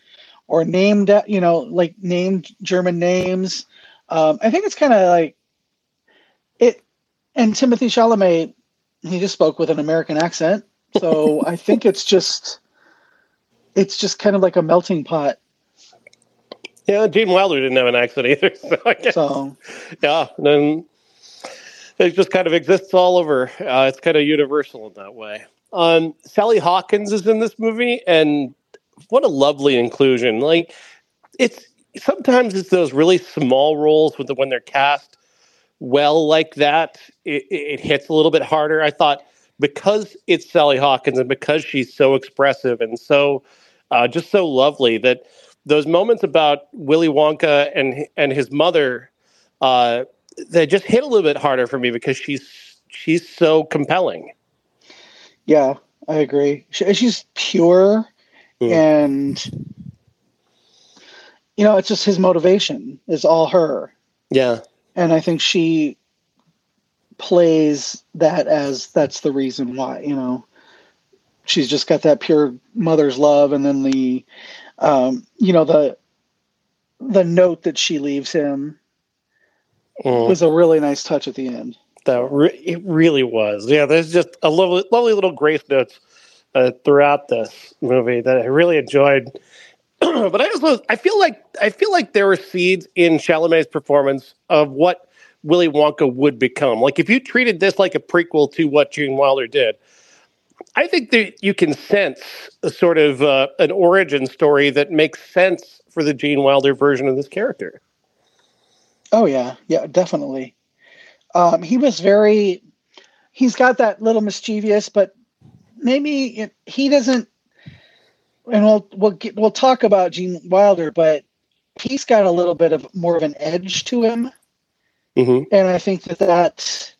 or named, you know, like named German names. Um, I think it's kind of like it. And Timothée Chalamet, he just spoke with an American accent, so I think it's just, it's just kind of like a melting pot. Yeah, Gene Wilder didn't have an accent either, so I guess. So, yeah, then it just kind of exists all over. Uh, it's kind of universal in that way. Um, Sally Hawkins is in this movie, and what a lovely inclusion! Like it's sometimes it's those really small roles with the, when they're cast well like that, it, it hits a little bit harder. I thought because it's Sally Hawkins and because she's so expressive and so uh, just so lovely that those moments about Willy Wonka and and his mother uh, they just hit a little bit harder for me because she's she's so compelling. Yeah, I agree. She, she's pure mm. and you know, it's just his motivation is all her. Yeah. And I think she plays that as that's the reason why, you know. She's just got that pure mother's love and then the um, you know, the the note that she leaves him mm. was a really nice touch at the end. That re- it really was. Yeah, there's just a lovely, lovely little grace notes uh, throughout this movie that I really enjoyed. but I also I feel like I feel like there were seeds in Chalamet's performance of what Willy Wonka would become. Like if you treated this like a prequel to what Gene Wilder did, I think that you can sense a sort of uh, an origin story that makes sense for the Gene Wilder version of this character. Oh yeah, yeah, definitely. Um, he was very. He's got that little mischievous, but maybe it, he doesn't and we'll we'll get, we'll talk about Gene Wilder, but he's got a little bit of more of an edge to him, mm-hmm. and I think that that.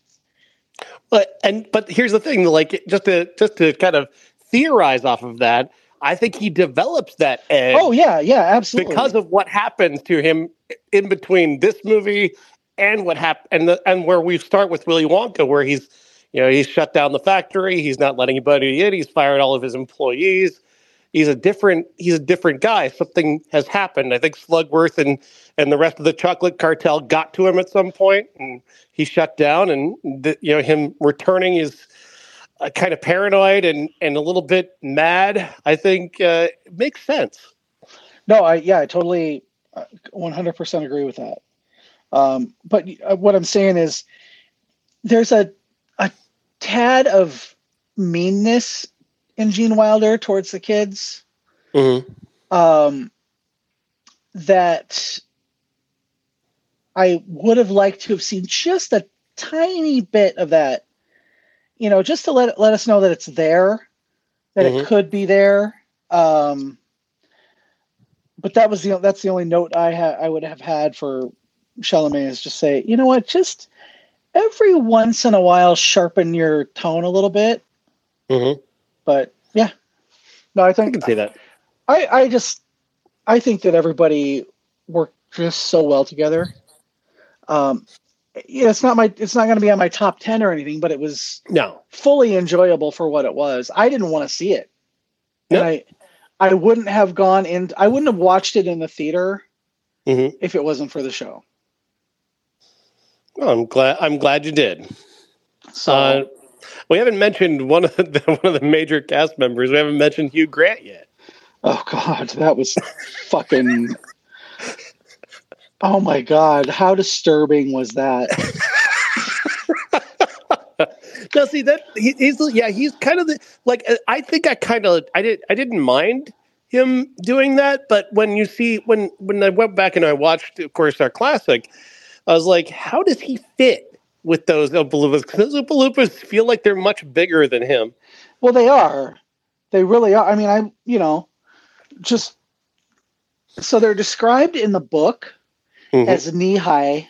But and but here's the thing, like just to just to kind of theorize off of that, I think he develops that edge. Oh yeah, yeah, absolutely. Because of what happens to him in between this movie and what happened, and the, and where we start with Willy Wonka, where he's you know he's shut down the factory, he's not letting anybody in, he's fired all of his employees he's a different he's a different guy. Something has happened. I think Slugworth and and the rest of the chocolate cartel got to him at some point, and he shut down. And the, you know him returning is uh, kind of paranoid and and a little bit mad. I think uh, makes sense. No, I yeah, I totally, uh, one hundred percent agree with that. Um, but uh, what I'm saying is, there's a a tad of meanness in Gene Wilder towards the kids. Mm-hmm. Um, that I would have liked to have seen just a tiny bit of that, you know, just to let let us know that it's there, that mm-hmm. it could be there. Um, but that was the that's the only note I had I would have had for Chalamet is just say, you know what, just every once in a while sharpen your tone a little bit. Mm-hmm. But yeah, no, I think I can see that. I I just I think that everybody worked just so well together. Um, yeah, it's not my it's not going to be on my top 10 or anything but it was no fully enjoyable for what it was i didn't want to see it and i i wouldn't have gone in i wouldn't have watched it in the theater mm-hmm. if it wasn't for the show well, i'm glad i'm glad you did so uh, we haven't mentioned one of the one of the major cast members. We haven't mentioned Hugh Grant yet. Oh God, that was fucking. Oh my God, how disturbing was that? now, see that he, he's yeah, he's kind of the like. I think I kind of I did I didn't mind him doing that, but when you see when when I went back and I watched, of course, our classic, I was like, how does he fit with those Oompa Loompas because those Oompa Loompas feel like they're much bigger than him. Well, they are. They really are. I mean, I you know, just so they're described in the book mm-hmm. as knee high.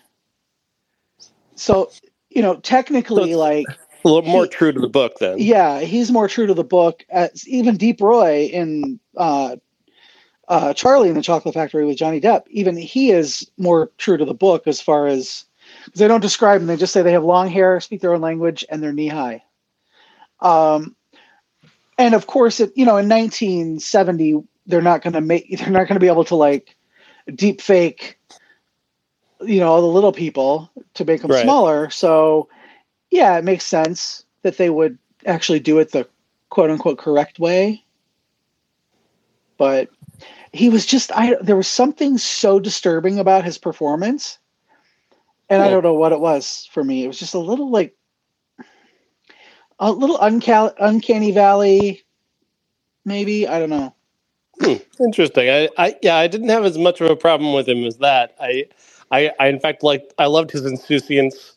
So you know, technically, so like a little more he, true to the book then. Yeah, he's more true to the book. As even Deep Roy in uh, uh, Charlie in the Chocolate Factory with Johnny Depp, even he is more true to the book as far as because they don't describe them. They just say they have long hair, speak their own language, and they're knee high. Um, and of course, it you know in 1970 they're not going to make they're not going to be able to like deep fake you know all the little people to make them right. smaller. So yeah, it makes sense that they would actually do it the quote unquote correct way. But he was just I there was something so disturbing about his performance and I don't know what it was for me. It was just a little like a little unca- uncanny valley, maybe. I don't know. Hmm, interesting. I, I, yeah, I didn't have as much of a problem with him as that. I, I, I in fact like I loved his insouciance.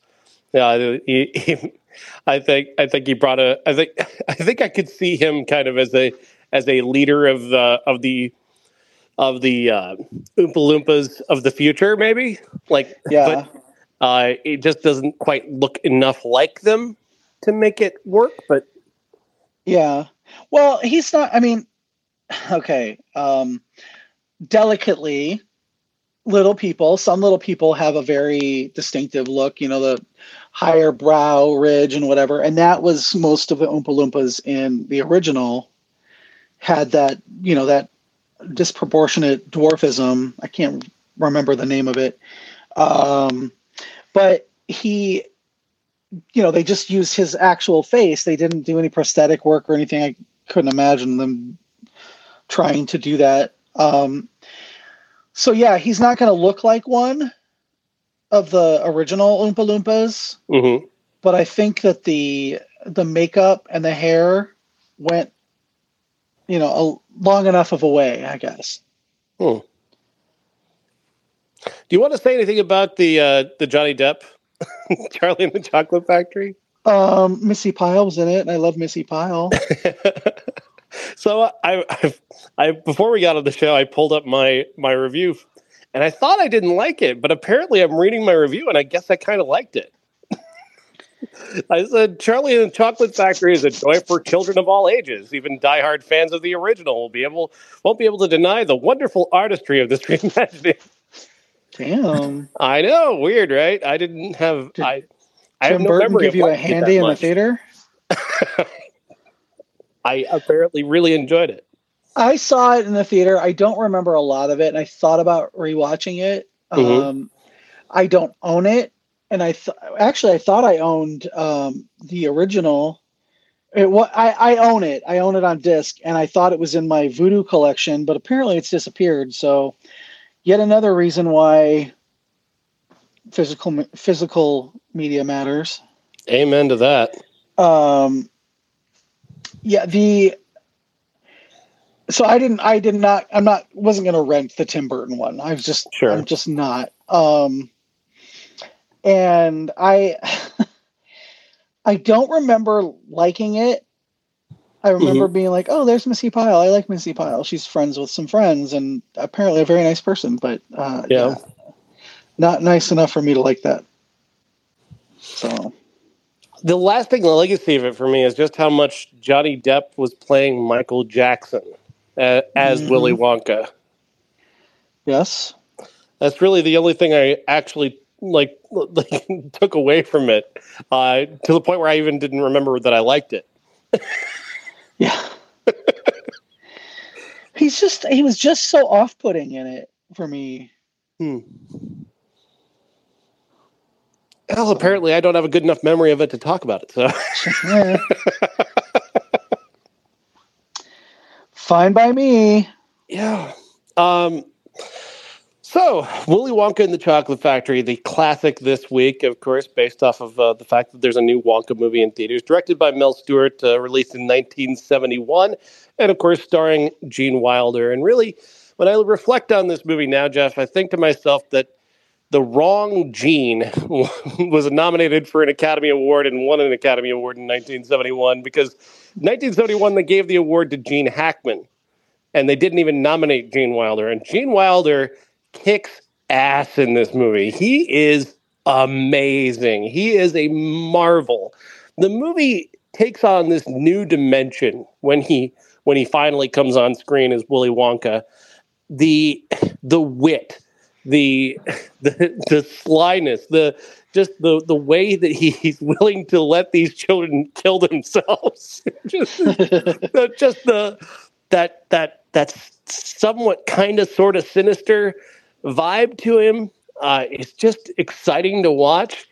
Yeah, he, he, I think I think he brought a. I think I think I could see him kind of as a as a leader of the of the of the uh, Oompa Loompas of the future, maybe. Like, yeah. But, uh, it just doesn't quite look enough like them to make it work. But yeah, well, he's not. I mean, okay. Um, delicately, little people. Some little people have a very distinctive look. You know, the higher brow ridge and whatever. And that was most of the Oompa Loompas in the original had that. You know that disproportionate dwarfism. I can't remember the name of it. Um, but he, you know, they just used his actual face. They didn't do any prosthetic work or anything. I couldn't imagine them trying to do that. Um, so yeah, he's not going to look like one of the original Oompa Loompas. Mm-hmm. But I think that the the makeup and the hair went you know, a long enough of a way, I guess. Hmm. Do you want to say anything about the uh, the Johnny Depp Charlie and the Chocolate Factory? Um, Missi Pyle was in it, and I love Missi Pyle. so I, I, I, before we got on the show, I pulled up my my review, and I thought I didn't like it, but apparently I'm reading my review, and I guess I kind of liked it. I said Charlie and the Chocolate Factory is a joy for children of all ages. Even diehard fans of the original will be able won't be able to deny the wonderful artistry of this reimagining. Damn. I know, weird, right? I didn't have Did I. I have no Burton memory give you a handy in much. the theater. I apparently really enjoyed it. I saw it in the theater. I don't remember a lot of it, and I thought about rewatching it. Mm-hmm. Um, I don't own it, and I th- actually I thought I owned um, the original. It, what I, I own it. I own it on disc, and I thought it was in my Vudu collection, but apparently it's disappeared. So, yet another reason why physical physical media matters. Amen to that. Um, yeah, the so I didn't I did not I'm not wasn't gonna rent the Tim Burton one. I was just sure. I'm just not. Um and I I don't remember liking it. I remember mm-hmm. being like, "Oh, there's Missi Pyle. I like Missi Pyle. She's friends with some friends, and apparently a very nice person." But uh, yeah. yeah, not nice enough for me to like that. So, the last thing, the legacy of it for me is just how much Johnny Depp was playing Michael Jackson uh, as mm-hmm. Willy Wonka. Yes, that's really the only thing I actually like like took away from it uh, to the point where I even didn't remember that I liked it. yeah. He's just he was just so off-putting in it for me. Hmm. Well, apparently I don't have a good enough memory of it to talk about it. So. Fine by me. Yeah. Um, so, Willy Wonka and the Chocolate Factory, the classic this week, of course, based off of uh, the fact that there's a new Wonka movie in theaters, directed by Mel Stuart, uh, released in 1971, and of course, starring Gene Wilder. And really, when I reflect on this movie now, Jeff, I think to myself that the wrong Gene was nominated for an Academy Award and won an Academy Award in 1971 because 1971 they gave the award to Gene Hackman, and they didn't even nominate Gene Wilder. And Gene Wilder kicks ass in this movie. He is amazing. He is a marvel. The movie takes on this new dimension when he when he finally comes on screen as Willy Wonka. The the wit, the the, the slyness, the just the the way that he's willing to let these children kill themselves. just, just the that that that's somewhat kind of sort of sinister vibe to him. Uh, it's just exciting to watch.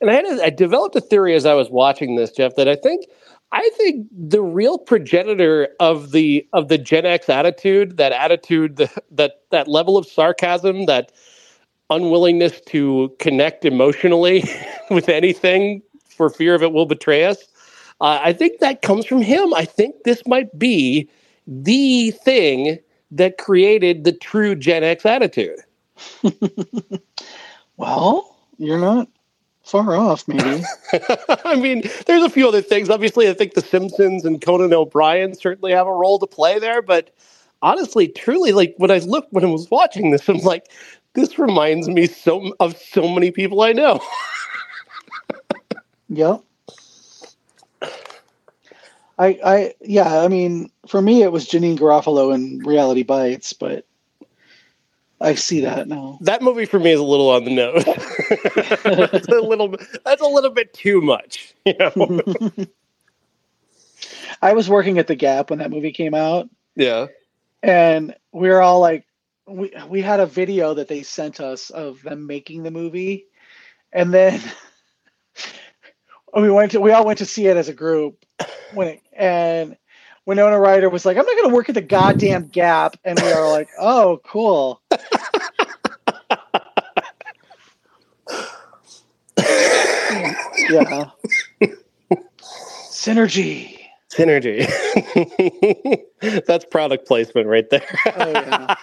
And I had a, I developed a theory as I was watching this, Jeff, that I think I think the real progenitor of the of the Gen X attitude, that attitude, that that level of sarcasm, that unwillingness to connect emotionally with anything for fear of it will betray us. Uh, I think that comes from him. I think this might be the thing that created the true Gen X attitude. well, you're not far off, maybe. I mean, there's a few other things. Obviously, I think The Simpsons and Conan O'Brien certainly have a role to play there. But honestly, truly, like when I looked when I was watching this, I'm like, this reminds me so of so many people I know. yep. I, I, yeah, I mean, for me, it was Janeane Garofalo in Reality Bites, but I see that now. That movie for me is a little on the nose. that's a little. That's a little bit too much. You know? I was working at the Gap when that movie came out. Yeah, and we were all like, we we had a video that they sent us of them making the movie, and then we went to we all went to see it as a group when it, and Winona Ryder was like, I'm not going to work at the goddamn Gap. And we are like, oh, cool. yeah. Synergy. Synergy. That's product placement right there. oh, yeah.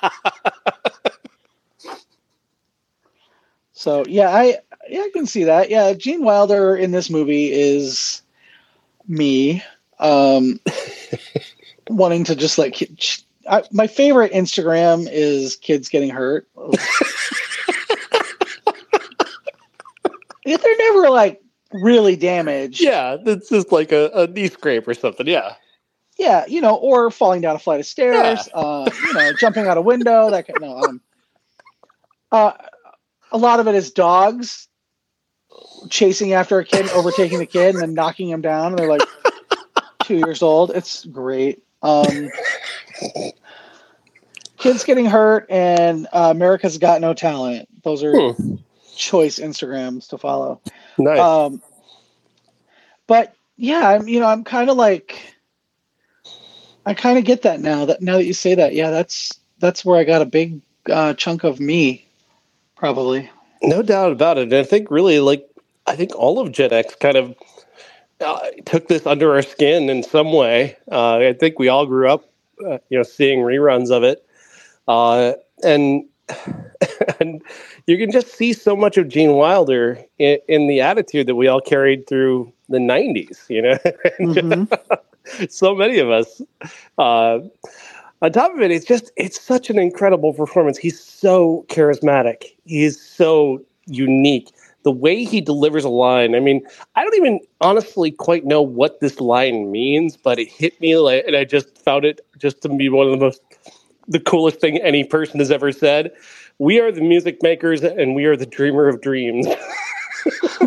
So yeah, I yeah, I can see that. Yeah, Gene Wilder in this movie is me um, wanting to just like I, my favorite Instagram is kids getting hurt. They're never like really damaged. Yeah, it's just like a, a knee scrape or something. Yeah. Yeah, you know, or falling down a flight of stairs, yeah. uh, you know, jumping out a window. That kind. No, um, uh, a lot of it is dogs chasing after a kid, overtaking the kid, and then knocking him down. And they're like, two years old. It's great. Um, kids getting hurt and uh, America's Got No Talent. Those are hmm. choice Instagrams to follow. Nice. Um, but yeah, I'm you know I'm kind of like I kind of get that now. That now that you say that, yeah, that's that's where I got a big uh, chunk of me, probably. No doubt about it. And I think really like I think all of Gen X kind of uh, took this under our skin in some way. Uh, I think we all grew up, uh, you know, seeing reruns of it, uh, and and you can just see so much of Gene Wilder in, in the attitude that we all carried through the '90s. You know, mm-hmm. so many of us. Uh, on top of it, it's just it's such an incredible performance. He's so charismatic. He's so unique the way he delivers a line. I mean, I don't even honestly quite know what this line means, but it hit me like, and I just found it just to be one of the most the coolest thing any person has ever said. We are the music makers, and we are the dreamer of dreams.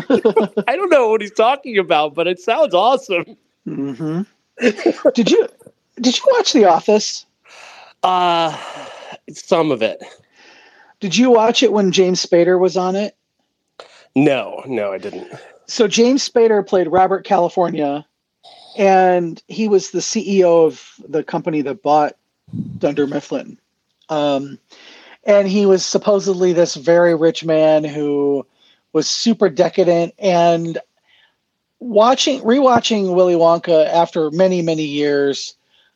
I don't know what he's talking about, but it sounds awesome. Mm-hmm. did you did you watch The Office? Uh some of it. Did you watch it when James Spader was on it? No, no, I didn't. So James Spader played Robert California, and he was the CEO of the company that bought Dunder Mifflin. Um, and he was supposedly this very rich man who was super decadent. And watching, rewatching Willy Wonka after many, many years,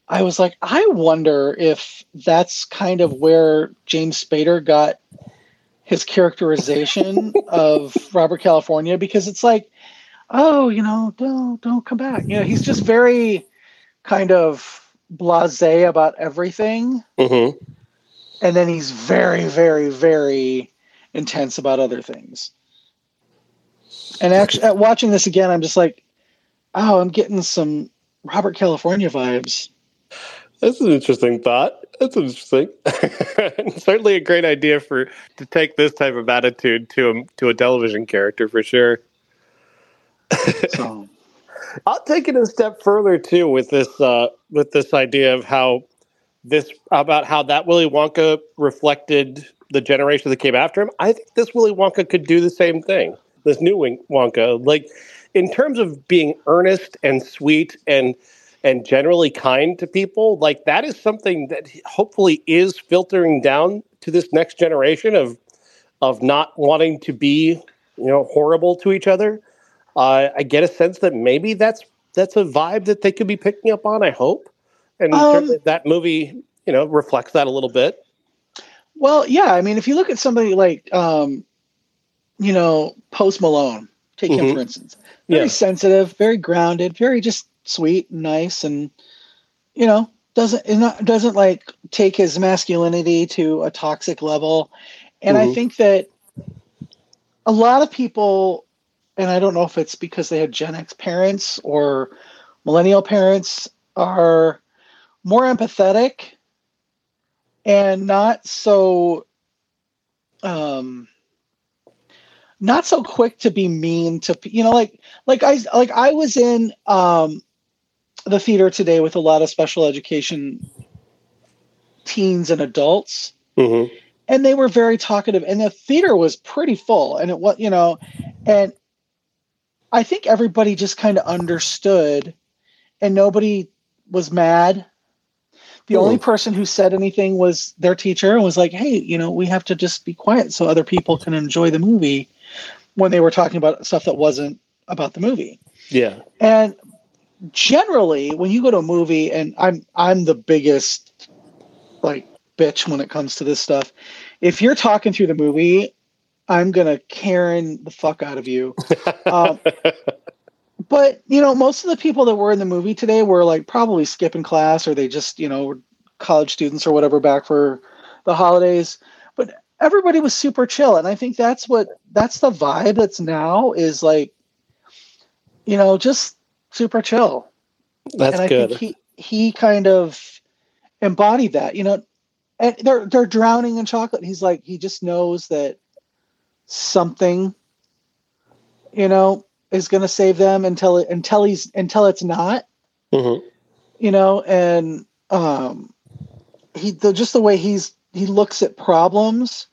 I was like, I wonder if that's kind of where James Spader got his characterization of Robert California because it's like, oh, you know, don't don't come back. You know, he's just very kind of blasé about everything, mm-hmm. and then he's very, very, very intense about other things. And actually, at watching this again, I'm just like, oh, I'm getting some Robert California vibes. That's an interesting thought. That's interesting. Certainly a great idea for to take this type of attitude to a to a television character for sure. so. I'll take it a step further too with this uh, with this idea of how this about how that Willy Wonka reflected the generation that came after him. I think this Willy Wonka could do the same thing. This new Wonka, like in terms of being earnest and sweet and and generally kind to people, like that is something that hopefully is filtering down to this next generation of of not wanting to be, you know, horrible to each other. Uh, I get a sense that maybe that's that's a vibe that they could be picking up on. I hope, and Um, that movie, you know, reflects that a little bit. Well, yeah. I mean, if you look at somebody like, um, you know, Post Malone, take him Mhm. for instance, very Yeah. sensitive, very grounded, very just sweet and nice, and you know, doesn't not, doesn't like take his masculinity to a toxic level. And I Mhm. think that a lot of people, and I don't know if it's because they had Gen X parents or millennial parents, are more empathetic and not so um not so quick to be mean to you know like like i like i was in um the theater today with a lot of special education teens and adults hmm and they were very talkative and the theater was pretty full and it was you know and i think everybody just kind of understood and nobody was mad the Hmm. only person who said anything was their teacher and was like hey you know we have to just be quiet so other people can enjoy the movie when they were talking about stuff that wasn't about the movie Yeah. and generally, when you go to a movie, and I'm I'm the biggest like bitch when it comes to this stuff. If you're talking through the movie, I'm gonna Karen the fuck out of you. Um, but you know, most of the people that were in the movie today were like probably skipping class, or they just you know were college students or whatever back for the holidays. But everybody was super chill, and I think that's what that's the vibe that's now is like, you know, just super chill. That's and I good. think he he kind of embodied that, you know. And they're they're drowning in chocolate. He's like he just knows that something, you know, is going to save them until it until he's until it's not, hmm you know. And um, he the just the way he's he looks at problems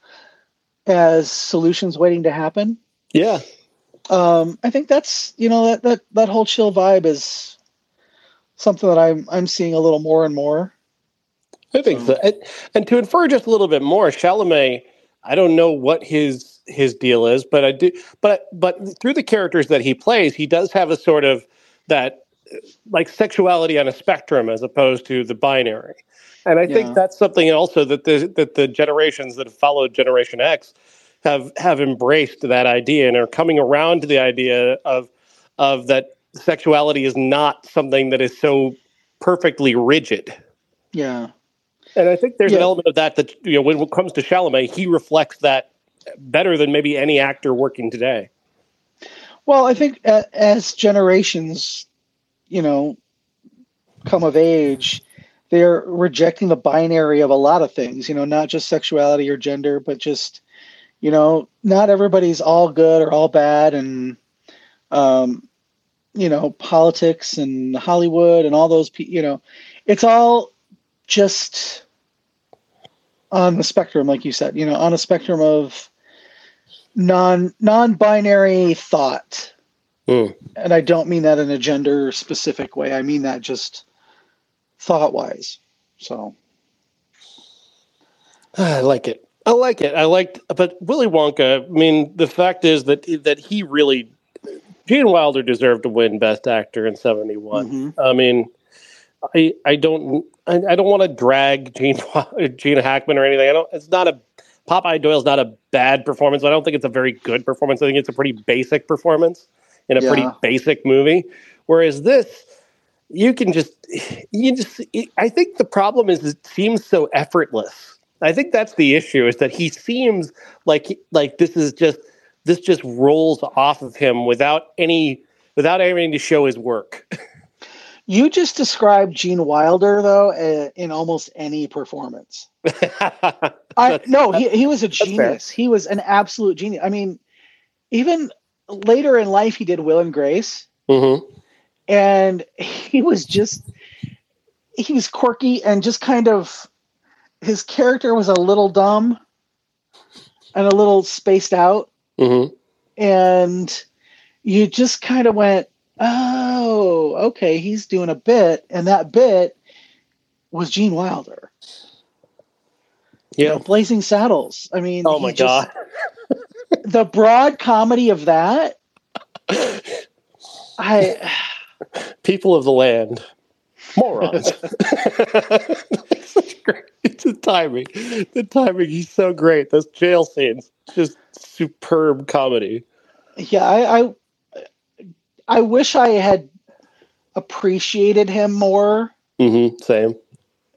as solutions waiting to happen. Yeah. Um, I think that's you know that that that whole chill vibe is something that I'm I'm seeing a little more and more. I think So- so. And, and to infer just a little bit more, Chalamet, I don't know what his his deal is, but I do. But but through the characters that he plays, he does have a sort of that like sexuality on a spectrum as opposed to the binary. And I Yeah. think that's something also that the that the generations that have followed Generation X have have embraced that idea and are coming around to the idea of of that sexuality is not something that is so perfectly rigid. Yeah, And I think there's an element of that that you know when it comes to Chalamet, he reflects that better than maybe any actor working today. well, I think as generations, you know, come of age, they're rejecting the binary of a lot of things. You know, not just sexuality or gender, but just you know, not everybody's all good or all bad, and um, you know, politics and Hollywood and all those. pe- You know, it's all just on the spectrum, like you said. You know, on a spectrum of non non-binary thought. Hmm. And I don't mean that in a gender specific way. I mean that just thought wise. So I like it. I like it. I liked, but Willy Wonka. I mean, the fact is that that he really, Gene Wilder deserved to win Best Actor in '71. mhm. I mean, I I don't I, I don't want to drag Gene Gene Hackman or anything. I don't. It's not a Popeye Doyle's not a bad performance. I don't think it's a very good performance. I think it's a pretty basic performance in a pretty basic movie. Whereas this, you can just you just. I think the problem is it seems so effortless. I think that's the issue is that he seems like like this is just this just rolls off of him without any without having to show his work. you just described Gene Wilder though uh, in almost any performance. I no, he he was a genius. He was an absolute genius. I mean, even later in life, he did Will and Grace, Mhm. and he was just he was quirky and just kind of his character was a little dumb and a little spaced out, Mhm. and you just kind of went, "Oh, okay, he's doing a bit," and that bit was Gene Wilder. You Yeah. know, Blazing Saddles. I mean, Oh my just- god. the broad comedy of that. I people of the land, morons. it's great. The timing. The timing. He's so great. Those jail scenes, just superb comedy. Yeah, I, I, I wish I had appreciated him more. Mm-hmm. Same.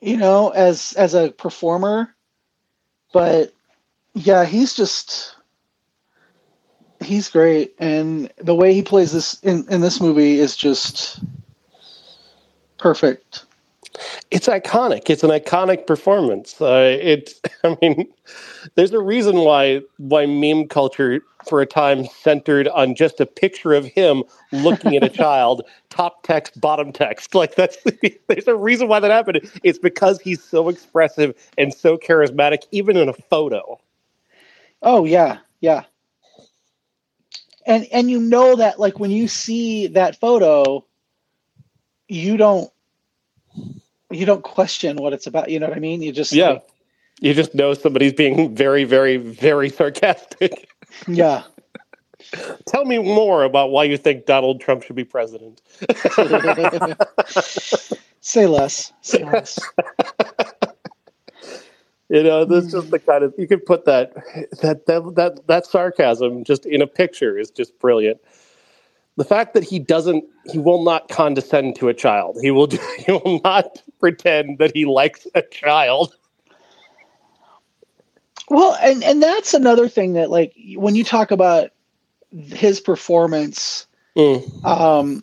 You know, as as a performer, but yeah, he's just he's great, and the way he plays this in in this movie is just perfect. It's iconic. It's an iconic performance. Uh, it. I mean, there's a reason why why meme culture for a time centered on just a picture of him looking at a child, top text, bottom text. Like that's there's a reason why that happened. It's because he's so expressive and so charismatic, even in a photo. Oh yeah, yeah. And and you know that like when you see that photo, you don't you don't question what it's about. You know what I mean? You just yeah. Like, you just know somebody's being very, very, very sarcastic. Yeah. Tell me more about why you think Donald Trump should be president. Say less. Say less. you know, this is just the kind of you could put that that that that that sarcasm just in a picture is just brilliant. The fact that he doesn't, he will not condescend to a child. He will, do, he will not pretend that he likes a child. Well, and and that's another thing that like when you talk about his performance Mm. um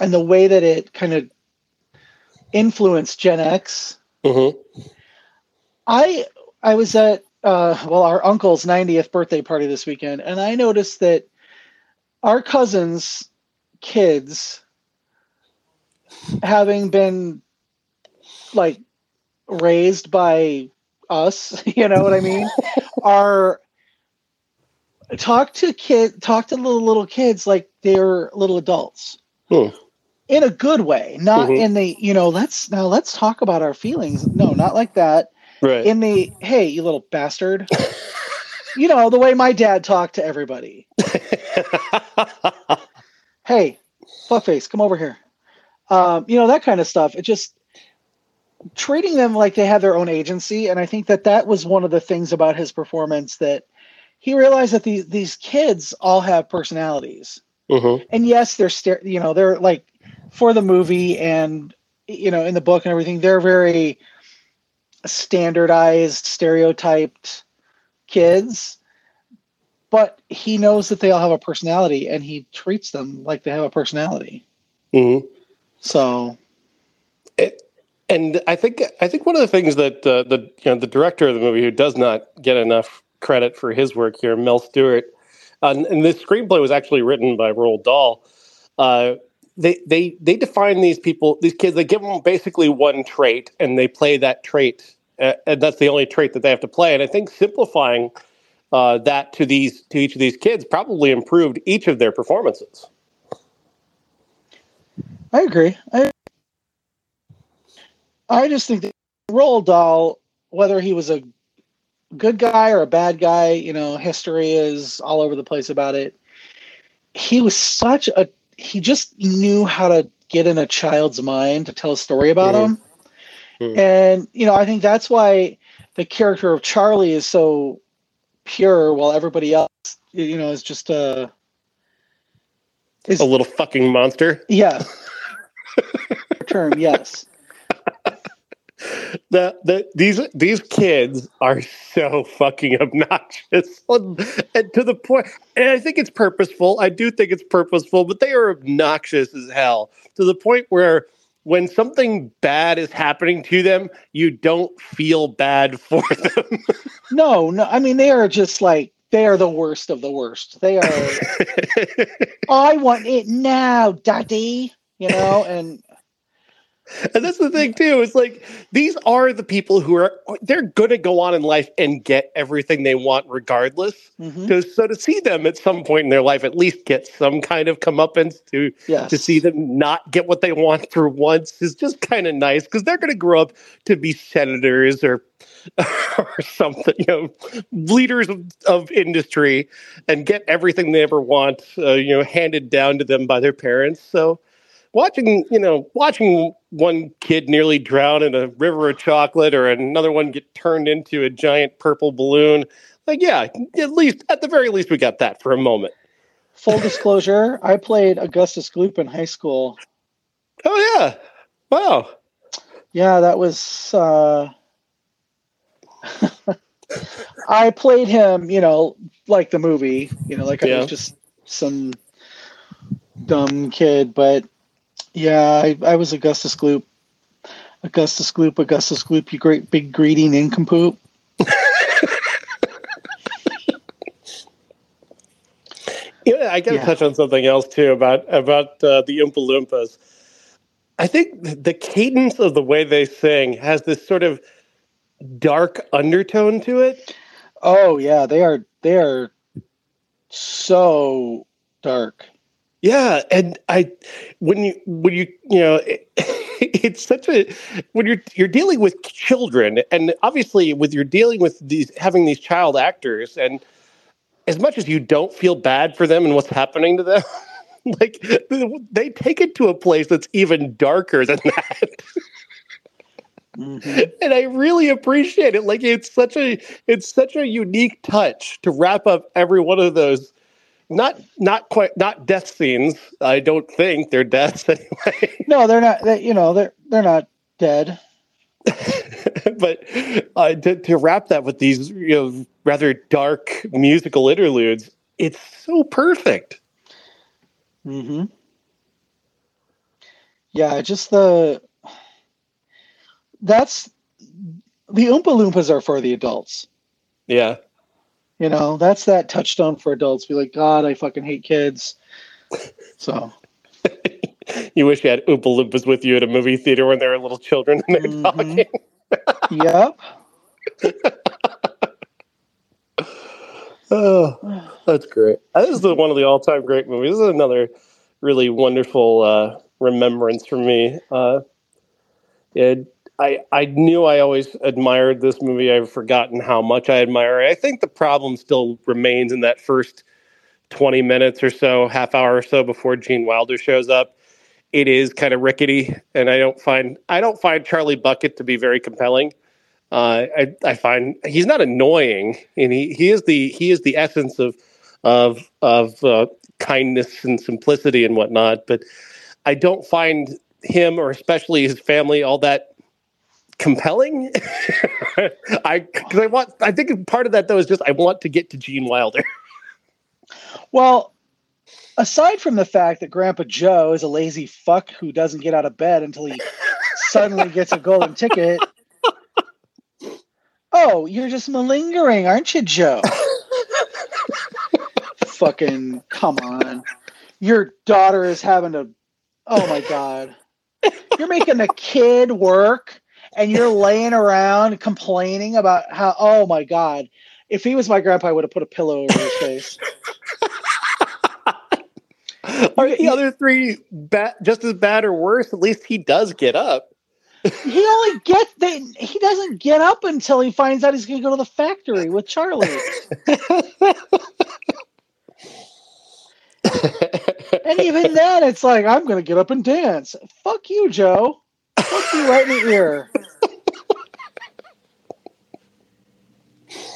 and the way that it kind of influenced Gen X, hmm I I was at uh well our uncle's 90th birthday party this weekend and I noticed that our cousins kids having been like raised by us, you know what I mean? are talk to kid talk to little little kids like they're little adults. Hmm. In a good way, not Mhm. in the, you know, let's now let's talk about our feelings. No, not like that. Right. In the hey, you little bastard. you know, the way my dad talked to everybody. Hey, fuckface, come over here. Um, you know, that kind of stuff. It just treating them like they have their own agency. And I think that that was one of the things about his performance that he realized that these these kids all have personalities. hmm And yes, they're ster- you know, they're like for the movie and you know, in the book and everything, they're very standardized, stereotyped kids. But he knows that they all have a personality and he treats them like they have a personality. hmm So It, and I think I think one of the things that uh, the you know the director of the movie who does not get enough credit for his work here, Mel Stuart, uh, and this screenplay was actually written by Roald Dahl. Uh, they they they define these people, these kids. They give them basically one trait, and they play that trait, uh, and that's the only trait that they have to play. And I think simplifying uh, that to these to each of these kids probably improved each of their performances. I agree. I, I just think that Roald Dahl, whether he was a good guy or a bad guy, you know, history is all over the place about it. He was such a he just knew how to get in a child's mind to tell a story about Mhm. him. Mhm. And you know, I think that's why the character of Charlie is so pure while everybody else you know is just a is A little fucking monster. yeah. term, yes. The, the these these kids are so fucking obnoxious and to the point and i think it's purposeful i do think it's purposeful but they are obnoxious as hell to the point where when something bad is happening to them you don't feel bad for them No, no. I mean, they are just like they are the worst of the worst. They are. I want it now, daddy. You know, and and that's the thing too it's like these are the people who are they're going to go on in life and get everything they want regardless. Mhm, to, so to see them at some point in their life at least get some kind of comeuppance to yes, to see them not get what they want for once is just kind of nice because they're going to grow up to be senators or or something, you know, leaders of, of industry and get everything they ever want, uh, you know, handed down to them by their parents. So watching you know watching one kid nearly drown in a river of chocolate or another one get turned into a giant purple balloon. Like yeah at least at the very least we got that for a moment. Full disclosure i played augustus gloop in high school. Oh yeah. Wow. Yeah that was uh i played him you know like the movie you know like i was just some dumb kid but yeah, I, I was Augustus Gloop. Augustus Gloop, Augustus Gloop, you great big greedy nincompoop. yeah, I got to yeah. touch on something else too about about uh, the Oompa Loompas. I think the cadence of the way they sing has this sort of dark undertone to it. Oh yeah, they are they are so dark. Yeah, and I when you when you you know it, it's such a when you're you're dealing with children and obviously with you're dealing with these having these child actors and as much as you don't feel bad for them and what's happening to them like they take it to a place that's even darker than that. Mm-hmm. And I really appreciate it. Like it's such a it's such a unique touch to wrap up every one of those not not quite not death scenes. I don't think they're deaths anyway. No, they're not. They, you know, they're they're not dead. but uh, to, to wrap that with these you know rather dark musical interludes, it's so perfect. Hmm. Yeah, just the that's the Oompa Loompas are for the adults. Yeah. You know, that's that touchstone for adults. Be like, God, I fucking hate kids. So. you wish you had Oompa Loompas with you at a movie theater when there were little children and they're mm-hmm. talking. yep. oh, that's great. This is the, one of the all-time great movies. This is another really wonderful uh, remembrance for me. Uh, it, I, I knew I always admired this movie. I've forgotten how much I admire it. I think the problem still remains in that first 20 minutes or so, half hour or so before Gene Wilder shows up. It is kind of rickety, and I don't find I don't find Charlie Bucket to be very compelling. Uh, I, I find he's not annoying, and he, he is the he is the essence of of of uh, kindness and simplicity and whatnot. But I don't find him or especially his family all that compelling. I because I want. I think part of that though is just I want to get to Gene Wilder. well, aside from the fact that Grandpa Joe is a lazy fuck who doesn't get out of bed until he suddenly gets a golden ticket. Oh, you're just malingering, aren't you, Joe? Fucking come on. Your daughter is having to. Oh my god. You're making the kid work and you're laying around complaining about how oh my god if he was my grandpa i would have put a pillow over his face. Are the other three bad, just as bad or worse? At least he does get up. He only gets they, he doesn't get up until he finds out he's going to go to the factory with charlie. And even then it's like i'm going to get up and dance. Fuck you joe Fuck you right in the ear.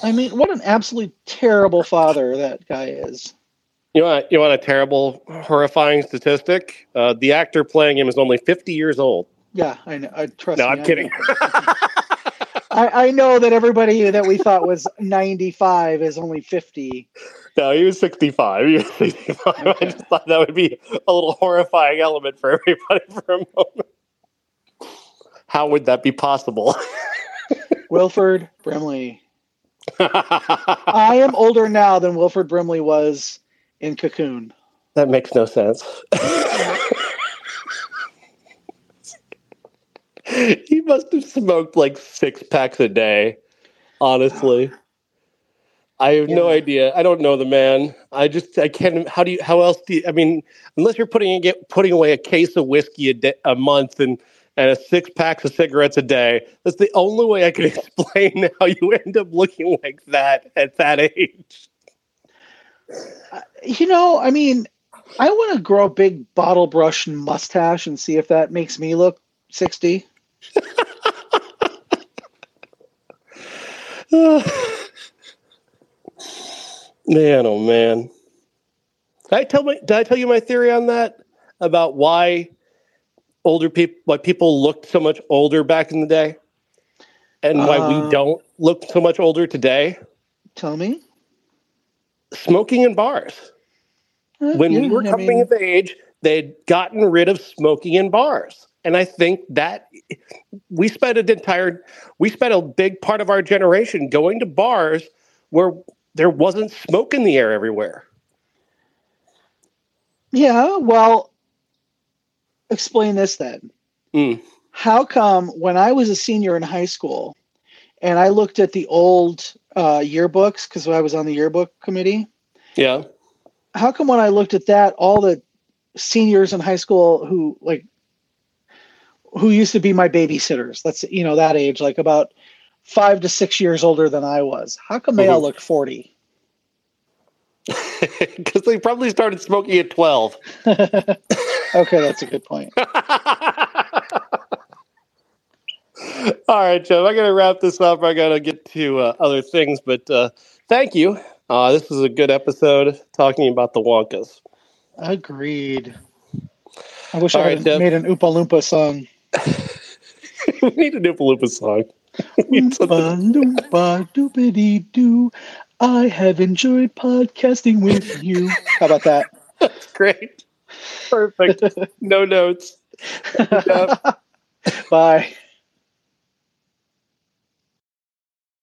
I mean, what an absolutely terrible father that guy is. You want you want a terrible, horrifying statistic? Uh, the actor playing him is only fifty years old. Yeah, I know. I trust. No, me, I'm kidding. I, I know that everybody that we thought was 95 is only 50. No, he was 65. He was 65. Okay. I just thought that would be a little horrifying element for everybody for a moment how would that be possible? Wilford Brimley. I am older now than Wilford Brimley was in Cocoon. That makes no sense. he must have smoked like six packs a day, honestly. I have yeah. no idea. I don't know the man. I just I can't. How do you? How else do you? I mean, unless you're putting get putting away a case of whiskey a, day, a month and and a six packs of cigarettes a day. That's the only way I can explain how you end up looking like that at that age. Uh, you know, I mean, I want to grow a big bottle brush and mustache and see if that makes me look 60. man, oh man. Did I tell my, did I tell you my theory on that about why older people why people looked so much older back in the day and why uh, we don't look so much older today? Tell me. Smoking in bars. Uh, when yeah, we were coming I mean, of age, they'd gotten rid of smoking in bars. And I think that we spent an entire we spent a big part of our generation going to bars where there wasn't smoke in the air everywhere. Yeah, well, explain this then. Mm. How come when I was a senior in high school and I looked at the old uh, yearbooks because I was on the yearbook committee? Yeah. How come when I looked at that, all the seniors in high school who like who used to be my babysitters, that's you know that age, like about five to six years older than I was. How come they mm-hmm. all looked forty? Because they probably started smoking at 12. okay, that's a good point. All right, Joe, I got to wrap this up. I got to get to uh, other things, but uh, thank you. Uh, this was a good episode talking about the Wonkas. Agreed. I wish All I had right, made an Oompa Loompa song. we need an Oompa Loompa song. Oompa Loompa doopity doo. I have enjoyed podcasting with you. How about that? That's great. Perfect. no notes. Bye.